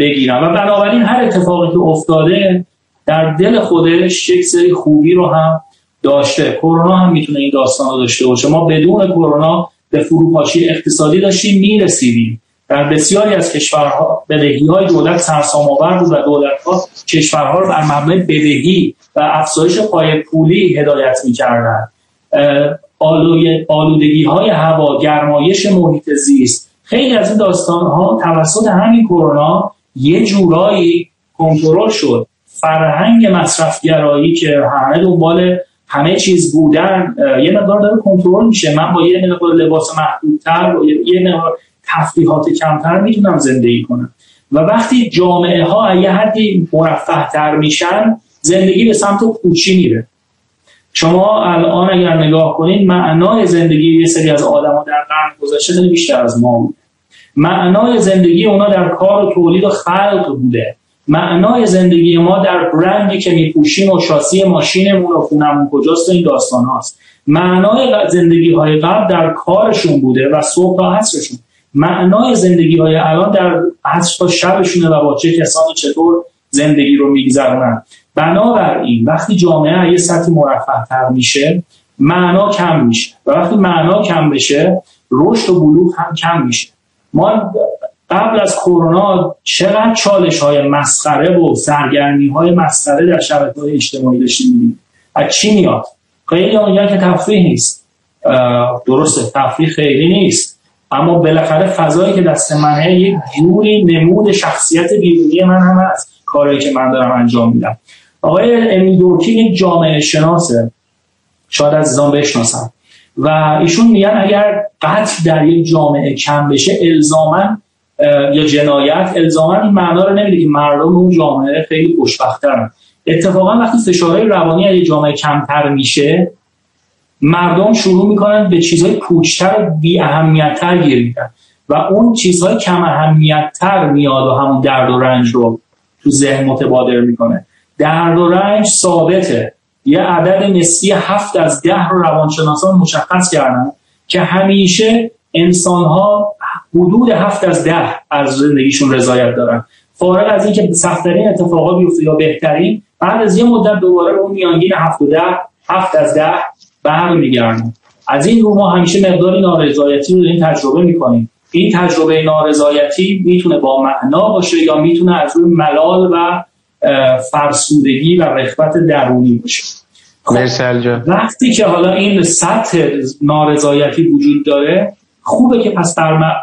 بگیرن. و بنابراین هر اتفاقی که افتاده در دل خودش یک سری خوبی رو هم داشته. کرونا هم می‌تونه این داستان رو داشته باشه. ما بدون کرونا به فروپاشی اقتصادی داشتیم می‌رسیدیم. در بسیاری از کشورها بدهی های دولت سرسام آور بود و دولت ها کشورها رو بر مبنای بدهی و افزایش پای پولی هدایت می‌کردن آلودگی های هوا گرمایش محیط زیست خیلی از این داستان ها توسط همین کرونا یه جورایی کنترل شد. فرهنگ مصرفگرایی که همه دنبال همه چیز بودن یه مقدار داره کنترل میشه. من با یه مقدار لباس محدودتر یه مقدار تفریحات کمتر می‌تونم زندگی کنم. و وقتی جامعه ها یه حدی مرفه تر میشن زندگی به سمت کوچی میره. شما الان اگر نگاه کنید معنای زندگی یه سری از آدما در قرن گذشته بیشتر از ما بود معنای زندگی اونا در کار و تولید و خلق بوده. معنای زندگی ما در برندی که میپوشیم و شاسی ماشینمون و خونمون کجاست این داستان هاست معنای زندگی های قبل در کارشون بوده و صبح تا عصرشون. معنای زندگی های الان در عصر تا شبشونه و با چه کسانی چطور زندگی رو میگذرونن. بنابراین وقتی جامعه یه سطح مرفه تر میشه معنا کم میشه. و وقتی معنا کم بشه رشد و بلوغ هم کم میشه. ما قبل از کرونا چقدر چالش های مسخره و سرگرمی های مسخره در شبکه های اجتماعی داشتیم از چی میاد؟ خیلی میگن که تفریح نیست. درسته تفریح خیلی نیست. اما بالاخره فضایی که دست منه یک جوری نمود شخصیت بیرونی من هم هست کاری که من دارم انجام میدم. آقای امی دورکین یک جامعه شناسه. شاید از بشناسم و ایشون میگن اگر قتل در یک جامعه کم بشه الزاما یا جنایت الزاما این معنا رو نمیده که مردم اون جامعه خیلی خوشبخترن. اتفاقا وقتی فشارهای روانی از جامعه کمتر میشه مردم شروع می‌کنن به چیزهای پوچتر و بی اهمیتتر گیریدن و اون چیزهای کم اهمیتتر میاد و همون درد و رنج رو تو ذهن متبادر می‌کنه. درد و رنج ثابته. یه عدد نسبی هفت از ده رو روانشناسان مشخص کردن که همیشه انسان ها حدود هفت از ده از زندگیشون رضایت دارن. فارغ از اینکه سختترین اتفاقا بیفته یا بهترین بعد از یه مدت دوباره اون میانگین هفت و ده هفت از ده برمیگردن از این رو ما همیشه مقداری نارضایتی رو این تجربه می‌کنیم. این تجربه نارضایتی می‌تونه با معنا باشه یا می‌تونه از روی ملال و فرسودگی و رخبت درونی باشه. خب وقتی که حالا این سطح نارضایتی وجود داره خوبه که پس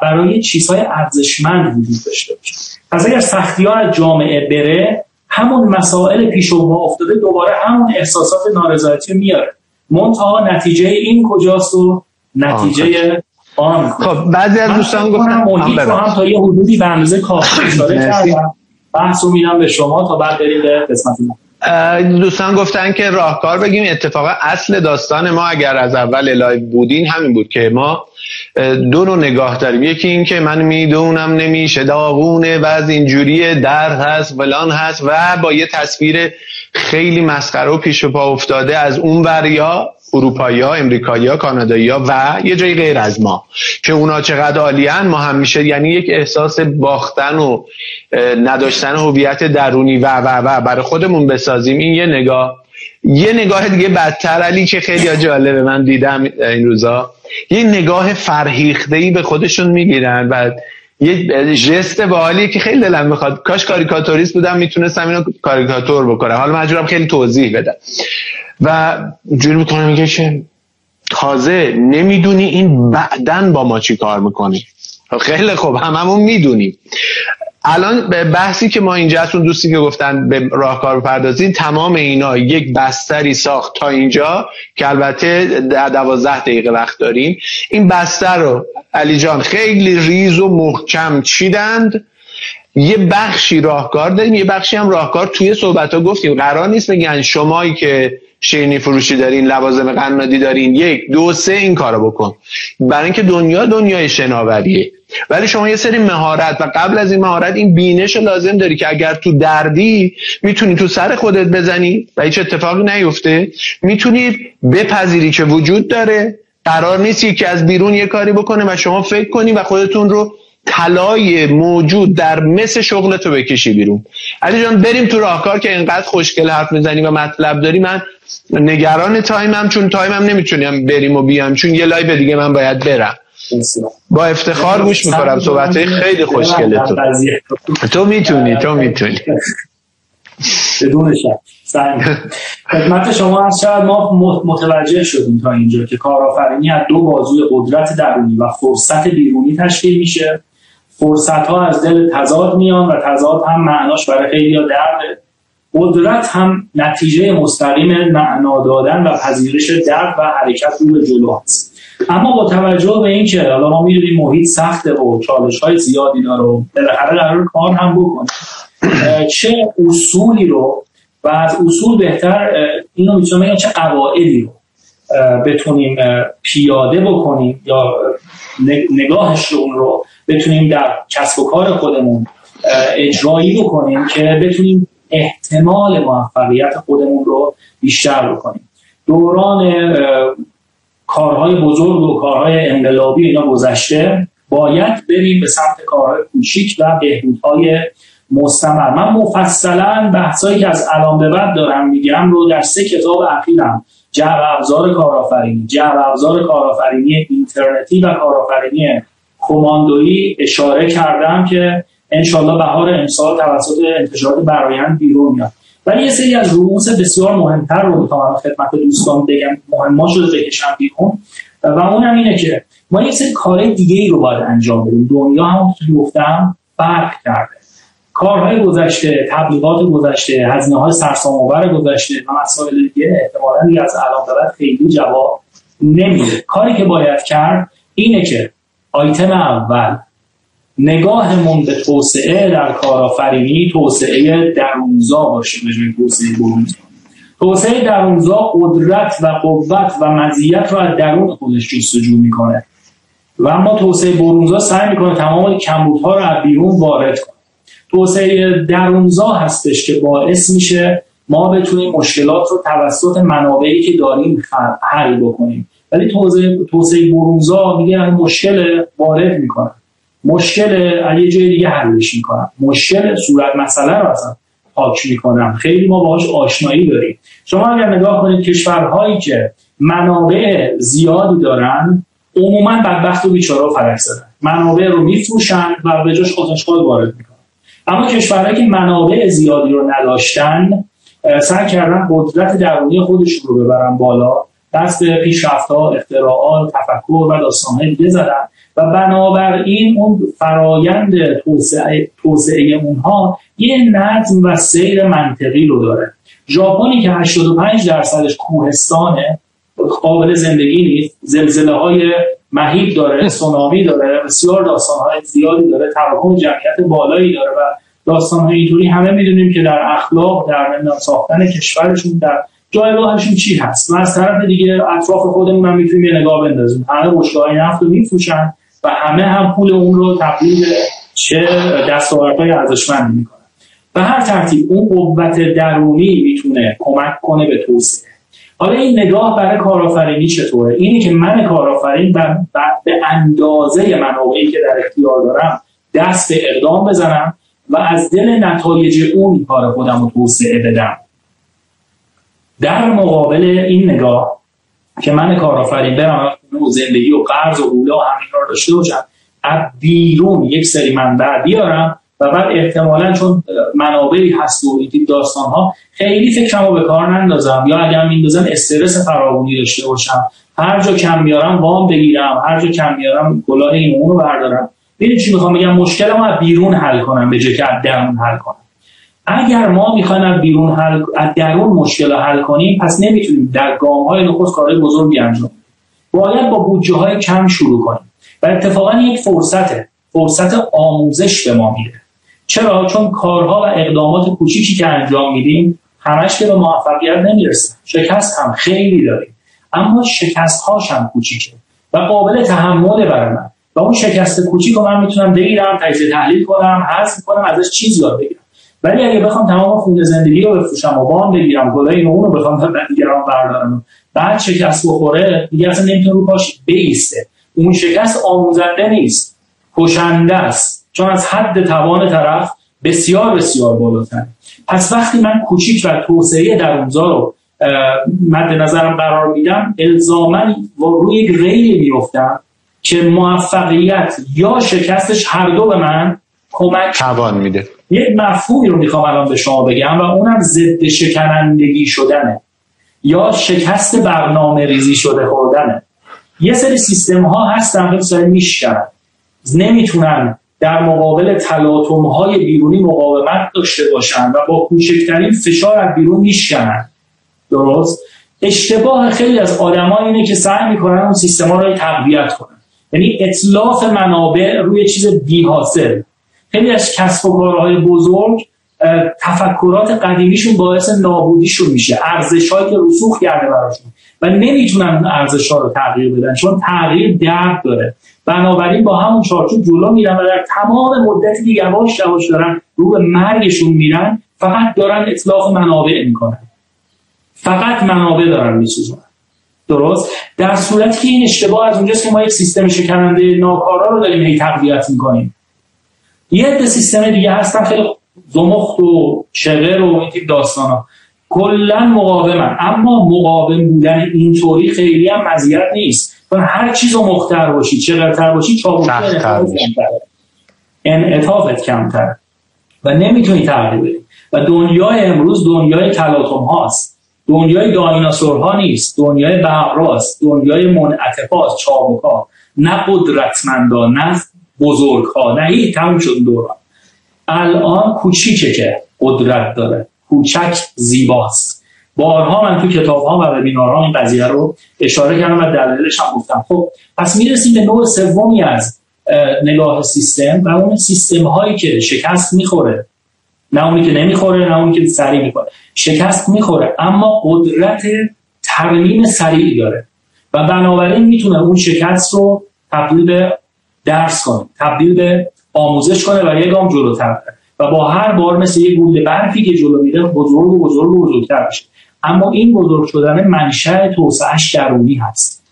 برای چیزهای ارزشمند وجود داشته باشه. پس اگر سختی ها از جامعه بره همون مسائل پیش و افتاده دوباره همون احساسات نارضایتی میاره. منتها نتیجه این کجاست و نتیجه آن. خب بعضی از دوستان گفتن محیط رو هم تا یه حدودی به اندازه کافی [COUGHS] اشاره کردم. بحث رو میدم به شما تا بعد بریم به قسمت دوستان گفتن که راهکار بگیم اتفاقا اصل داستان ما اگر از اول الهی بودین همین بود که ما دو رو نگاه داریم. یکی این که من می‌دونم نمیشه داغونه و از اینجوری درد هست فلان هست و با یه تصویر خیلی مسخره و پیش پا افتاده از اون وریا اروپایی ها امریکایی ها کانادایی ها و یه جایی غیر از ما که اونا چقدر عالیان ما هم میشه. یعنی یک احساس باختن و نداشتن هویت درونی و و و برای خودمون بسازیم. این یه نگاه یه نگاه دیگه بدتر. علی که خیلی جالبه. من دیدم این روزا. یه نگاه فرهیخته ای به خودشون می‌گیرن و یه جست باحالیه که خیلی دلم می‌خواد. کاش کاریکاتوریست بودم می‌تونستم اینو کاریکاتور بکنم. حالا مجبورم خیلی توضیح بدم. و جوری می‌کنم میگه که تازه نمی‌دونی این بعدن با ما چی کار می‌کنی. خیلی خوب هممون می‌دونیم. الان به بحثی که ما اینجا اون دوستی که گفتن به راهکار بپردازین تمام اینا یک بستری ساخت تا اینجا که البته در دوازده دقیقه وقت داریم. این بستر رو علی جان خیلی ریز و محکم چیدند. یه بخشی راهکار داریم یه بخشی هم راهکار توی صحبت ها گفتیم. قرار نیست بگن شمایی که شیرینی فروشی دارین لوازم قنادی دارین. یک دو سه این کارو بکن. برای اینکه دنیا دنیای شناوریه. ولی شما یه سری مهارت و قبل از این مهارت این بینش لازم داری که اگر تو دردی می‌تونی تو سر خودت بزنی و هیچ اتفاقی نیفته. می‌تونی بپذیری که وجود داره. قرار نیست یکی از بیرون یه کاری بکنه و شما فکر کنی و خودتون رو طلای موجود در مثل شغلتو بکشی بیرون. علی جان بریم تو راهکار که اینقدر خوشگل حرف می‌زنی و مطلب داری. من نگران time م چون time م نمی‌تونیم بریم و بیام چون یه live دیگه من باید برم. با افتخار گوش می‌کنم صحبت خیلی خوشگله تو تو می‌تونی تو می‌تونی. بدون شک. خدمت شما از شاید ما متوجه شدیم تا اینجا که کارآفرینی از دو بازوی قدرت درونی و فرصت بیرونی تشکیل میشه. فرصت ها از دل تضاد میان و تضاد هم معناش برای خیلی درد قدرت هم نتیجه مستقیم معنا دادن و پذیرش درد و حرکت رو به جلو هست اما با توجه به اینکه حالا ما می‌دونیم محیط سخته و چالش های زیادی داره و بالاخره قرار کار هم بکنه چه اصولی رو و از اصول بهتر اینو می‌تونم بگم چه قواعدی رو بتونیم پیاده بکنیم یا نگاهش رو اون رو بتونیم در کسب و کار خودمون اجرایی بکنیم که بتونیم احتمال موفقیت خودمون رو بیشتر بکنیم. دوران کارهای بزرگ و کارهای انقلابی اینا گذشته باید بریم به سمت کارهای کوچیک و بهبودهای مستمر. من مفصلا بحثایی که از الان به بعد دارم میگم رو در سه کتاب اخیرم. جعب ابزار کارآفرینی. جعب ابزار کارآفرینی اینترنتی و کارآفرینی کماندویی اشاره کردم که انشالله بهار امسال توسط انتشارات برایند بیرون میاد. ولی یه سری از رموز بسیار مهمتر رو می‌خوام خدمت دوستان بگم مهما شده بکشم بیرون. و اون هم اینه که ما یک سری کار دیگه ای رو باید انجام بدیم. دنیا هم که گفتم فرق کرده. کارهای گذشته تبلیغات گذشته هزینه های سرسام گذشته و مسائل دیگه احتمالا از الان به خیلی جواب نمیده. کاری که باید کرد اینه که آیتم اول نگاهمون به توسعه در کارآفرینی توسعه درونزا باشه به توسعه برونزا توسعه درونزا قدرت و قوت و مزیت رو از درون خودش جستجو می‌کنه. و اما توسعه برونزا سعی می‌کنه تمام کمبودها رو از بیرون وارد کنه. توسعه درونزا هستش که باعث میشه ما بتونیم مشکلات رو توسط منابعی که داریم حل بکنیم. ولی توسعه برونزا میگه مشکل وارد می‌کنن مشکل یه جای دیگه حلش می‌کنن مشکل صورت مسئله رو اصلا پاک می‌کنم. خیلی ما باهاش آشنایی داریم. شما اگر نگاه کنید کشورهایی که منابع زیادی دارن عموما بدبخت و بیچاره فرق زدن. منابع رو میفروشن و به جاش خودشخواد وارد می‌کنن. اما کشورهایی که منابع زیادی رو نداشتن سعی کردن قدرت درونی خودشون رو ببرن بالا. دست به پیشرفتها اختراعات تفکر و داستانهای دیگه زدن. و بنابراین اون فرایند توسعه, توسعه اونها یه نظم و سیر منطقی رو داره. ژاپنی که 85 درصدش کوهستانه قابل زندگی نیست. زلزله های مهیب داره سونامی داره بسیار داستان های زیادی داره تراکم جمعیت بالایی داره و داستان های اینطوری همه می‌دونیم که در اخلاق در ساختن کشورشون در جایگاهشون چی هست؟ و از طرف دیگه اطراف خودمون هم می‌تونیم یه نگاه بندازیم. همه بشگاه نفت رو میفروشن و همه هم پول اون رو تبدیل چه دستاوردهای ارزشمند می‌کنن. به هر ترتیب اون قوت درونی می‌تونه کمک کنه به توسعه. حالا این نگاه برای کارآفرینی چطوره؟ اینی که من کارآفرین به اندازه منابعی که در اختیار دارم دست اقدام بزنم و از دل نتایج اون کار خودم رو توسعه بدم. در مقابل این نگاه که من کارآفرین برم و زندگی و قرض و اولا و همین رو داشته باشم از بیرون یک سری منبع بیارم و بعد احتمالا چون منابعی هست و این داستان ها خیلی فکرم رو به کار نندازم. یا اگر میندازم استرس فراوانی داشته باشم. هر جا کم میارم وام بگیرم هر جا کم میارم کلاه این اون رو بردارم. ببین چی می‌خوام بگم؟ مشکلمو از بیرون حل کنم به جای که درون حل کنم. اگر ما می‌خوایم از بیرون حل از درون مشکل حل کنیم پس نمی‌تونیم در گام های نخست کارهای بزرگی انجام باید با بودجه های کم شروع کنیم. و اتفاقا یک فرصته. فرصت آموزش به ما میده. چرا؟ چون کارها و اقدامات کوچیکی که انجام میدیم همش که به موفقیت نمی‌رسه. شکست هم خیلی داریم اما شکست هاش هم کوچیکه. و قابل تحمل برای من. و اون شکست کوچیک رو من می‌تونم بگیرم تجزیه تحلیل کنم حذف کنم ازش چیز یاد بگیرم. ولی اگه بخوام تمام خون زندگی رو بفروشم و وام بگیرم گلای اون رو بخوام دیگران بردارم. بعد شکست بخوره دیگه اصلا نمی‌تونه رو پاش بیسته. اون شکست آموزنده نیست کشنده است. چون از حد توان طرف بسیار بسیار بالاتر. پس وقتی من کوچیک و توسعه در اونجا رو مد نظرم قرار میدم الزاما روی یک ریلی میفتم که موفقیت یا شکستش هر دو به من کمک توان میده. یک مفهومی رو می‌خوام الان به شما بگم و اونم ضد شکنندگی شدنه. یا شکست برنامه ریزی شده خوردنه. یه سری سیستم ها هستن که سری میشکنن. نمی‌تونن در مقابل تلاطم های بیرونی مقاومت داشته باشن و با کوچکترین فشار از بیرون میشکنن. درست؟ اشتباه خیلی از آدما اینه که سعی می‌کنن اون ها رو تقویت کنن. یعنی اطلاف منابع روی چیز بی حاصل خیلی از کسب و کارهای بزرگ تفکرات قدیمیشون باعث نابودیشون میشه. ارزش که رسوخ کرده براشون. و نمی‌تونن ارزش ها رو تغییر بدن چون تغییر درد داره. بنابراین با همون چارچوب جلو میرن و در تمام مدتی که یواش یواش دارن رو به مرگشون میرن فقط دارن اطلاق منابع می‌کنن. فقط منابع دارن میسوزن درست؟ در صورتی که این اشتباه از اونجاست که ما یک سیستم شکننده ناکارا رو داریم هی تقویت می‌کنیم. یه عده سیستم دیگه هستن خیلی زمخت و شغر و این تیپ داستان ها کلا مقاومن. اما مقاوم بودن اینطوری خیلی هم مزیت نیست. چون هر چیز رو مختر باشی چقدر باشی چابوشی انعطافت کمتر و نمی‌تونی تغییر بدی. و دنیای امروز دنیای تلاطم هاست. دنیای ها نیست. دنیای بغراست دنیای منعطفاست چابوکا نه قدرتمندان نه بزرگ ها هیچ تموم شد دوران الان کوچیکه که قدرت داره. کوچک زیباست. بارها من تو کتاب ها و وبینارها این قضیه رو اشاره کردم و دلیلش هم گفتم. خب پس می‌رسیم به نوع سومی از نگاه سیستم و اون سیستم هایی که شکست می‌خوره. نه اونی که نمی‌خوره نه اونی که سریع می‌خوره. شکست می‌خوره اما قدرت ترمیم سریعی داره. و بنابراین می‌تونه اون شکست رو تبدیل به درس کنه. تبدیل به آموزش کنه و یه گام جلوتر و با هر بار مثل یه گوله برفی که جلو میره بزرگ و بزرگ و بزرگتر بشه اما این بزرگ شدن منشأ توسعهش درونی هست.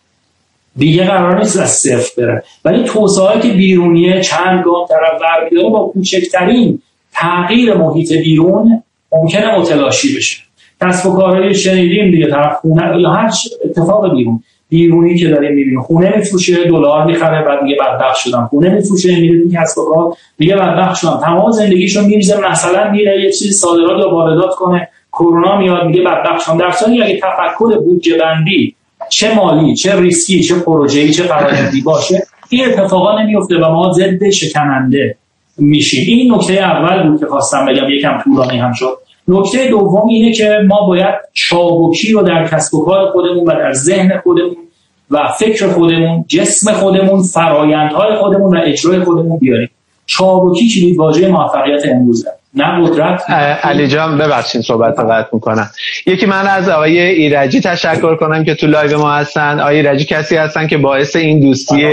دیگه قرار نیست از صفر بره. ولی توسعه که بیرونیه چند گام طرف ور با کوچکترین تغییر محیط بیرون ممکنه متلاشی بشه. کسب و کارهای شنیدیم دیگه طرف خونه یا هر اتفاق بیرون. بیرونی که داریم می‌بینیم. خونه میفروشه دلار می‌خره بعد دیگه بدبخت شدم. خونه میفروشه میره تو کسب و کار دیگه بدبخت شدم. تمام زندگیشو میریزه مثلا میره یه چیزی صادرات یا واردات کنه کرونا میاد میگه بدبخت شدم. در صورتی اگه تفکر بودجه بندی چه مالی چه ریسکی چه پروژه‌ای چه فرآیندی باشه این اتفاقا نمیفته و ما ضد شکننده میشیم. این نکته اول بود که خواستم بگم یکم طولانی هم شد. نکته دوم اینه که ما باید چابکی رو در کسب و کار خودمون و در ذهن خودمون و فکر خودمون جسم خودمون فرایندهای خودمون و اجرای خودمون بیاریم. چابکی کلید واژه موفقیت امروزه. نه قدرت علی جان ببخشید صحبت رو قطع می‌کنم. یکی من از آقای ایرجی تشکر کنم که تو live ما هستن. آقای ایرجی کسی هستن که باعث این دوستی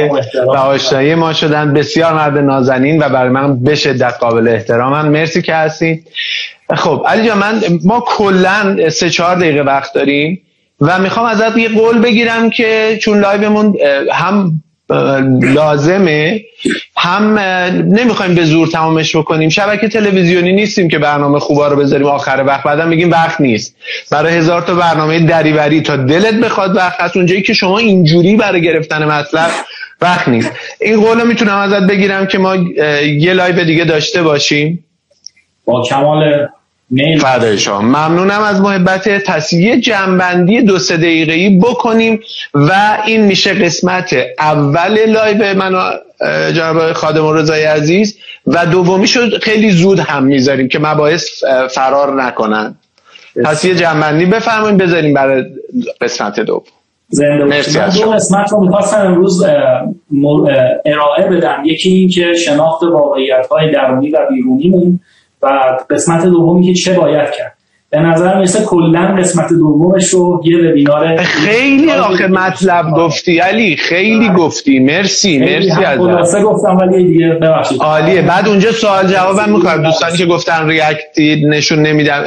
و آشنایی ما شدن. بسیار مرد نازنین و برای من به شدت قابل احترامن. مرسی که هستید. خب علی جان من ما کلا سه چهار دقیقه وقت داریم و می‌خوام ازت یه قول بگیرم که چون live مون هم لازمه. هم نمی‌خوایم به زور تمامش بکنیم. شبکه تلویزیونی نیستیم که برنامه خوبا رو بذاریم آخر وقت. بعدم میگیم وقت نیست. برای هزار تا برنامه دریوری تا دلت بخواد وقت هست. اونجایی که شما اینجوری برای گرفتن مطلب وقت نیست. این قول می‌تونم ازت بگیرم که ما یه live دیگه داشته باشیم. با کمال فدای شما. ممنونم از محبت پس یه جمع‌بندی دو سه دقیقه بکنیم و این میشه قسمت اول live من جناب خادم رضای عزیز و دومی شد خیلی زود هم می‌ذاریم که مباحث فرار نکنن. پس یه جنبندی بفرمایید بذاریم برای قسمت دوم. مرسی از دو قسمت رو می‌خواستم امروز ارائه بدم. یکی این که شناخت واقعیت های درونی و بیرونیمون. و قسمت دومی که چه باید کرد. به نظر مثل کلا قسمت دومش رو یه وبینار خیلی آخه مطلب گفتی علی خیلی گفتی مرسی مرسی از خلاصه گفتم ولی دیگه ببخشید. عالیه. بعد اونجا سوال جوابم می‌کنم دوستانی که گفتن ریاکتی نشون نمیدم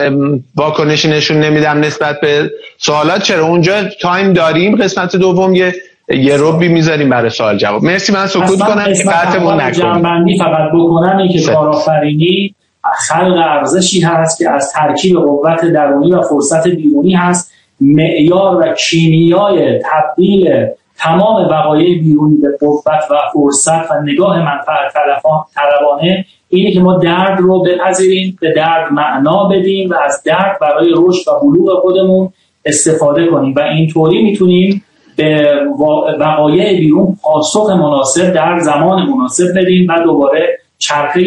واکنشی نشون نمیدم نسبت به سوالات چرا؟ اونجا تایم داریم. قسمت دوم یه یه روبی می‌ذاریم برای سوال جواب. مرسی من سکوت کنم که قطعمون نکنم فقط بکنم این که کارآفرینی خلق ارزشی هست که از ترکیب قوت درونی و فرصت بیرونی هست. معیار و کیمیای تبدیل تمام وقایع بیرونی به قوت و فرصت و نگاه منفعت طلبانه. اینه که ما درد رو بپذیریم به درد معنا بدیم و از درد برای رشد و بلوغ خودمون استفاده کنیم. و اینطوری می‌تونیم به وقایع بیرون پاسخ مناسب در زمان مناسب بدیم و دوباره چرخه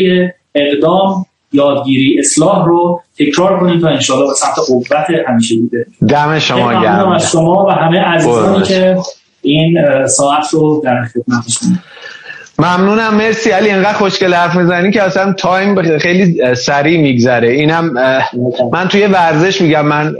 اقدام یادگیری اصلاح رو تکرار کنیم تا انشاءالله به سمت قوت همیشه بوده. دم شما گرم. از شما و همه عزیزانی که این ساعت رو در خدمتشون ممنونم. مرسی علی اینقدر خوشگل حرف می‌زنی که اصلا تایم خیلی سریع میگذره. اینم من توی ورزش میگم من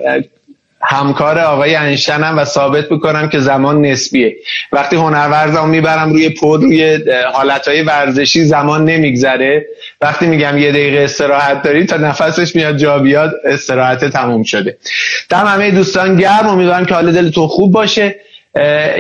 همکار آقای انشتنم و ثابت می‌کنم که زمان نسبیه. وقتی هنرورزم می‌برم روی پود روی حالتهای ورزشی زمان نمیگذره. وقتی میگم یه دقیقه استراحت داری تا نفسش میاد جا بیاد استراحت تموم شده. دم همه دوستان گرم. امیدوارم که حال دلتون خوب باشه.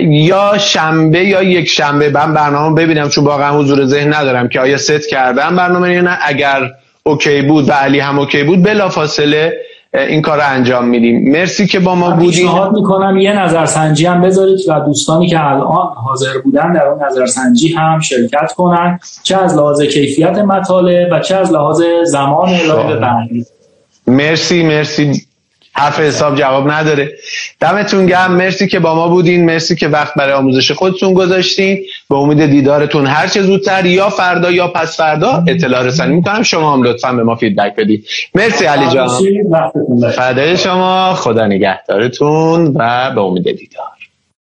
یا شنبه یا یک شنبه. من برنامه ببینم چون واقعا حضور ذهن ندارم که آیا ست کردم برنامه یا نه. اگر okay بود و علی هم okay بود بلا فاصله این کار رو انجام میدیم. مرسی که با ما بودیم پیشنهاد می‌کنم یه نظرسنجی هم بذارید و دوستانی که الان حاضر بودن در اون نظرسنجی هم شرکت کنن چه از لحاظ کیفیت مطالب و چه از لحاظ زمان ارائه مرسی مرسی. حرف حساب جواب نداره. دمتون گرم. مرسی که با ما بودین. مرسی که وقت برای آموزش خودتون گذاشتین. به امید دیدارتون هر چه زودتر یا فردا یا پس فردا اطلاع رسانی می‌کنم. شما هم لطفا به ما فیدبک بدید. مرسی علی جان. فدای شما. خدا نگهدارتون و به امید دیدار.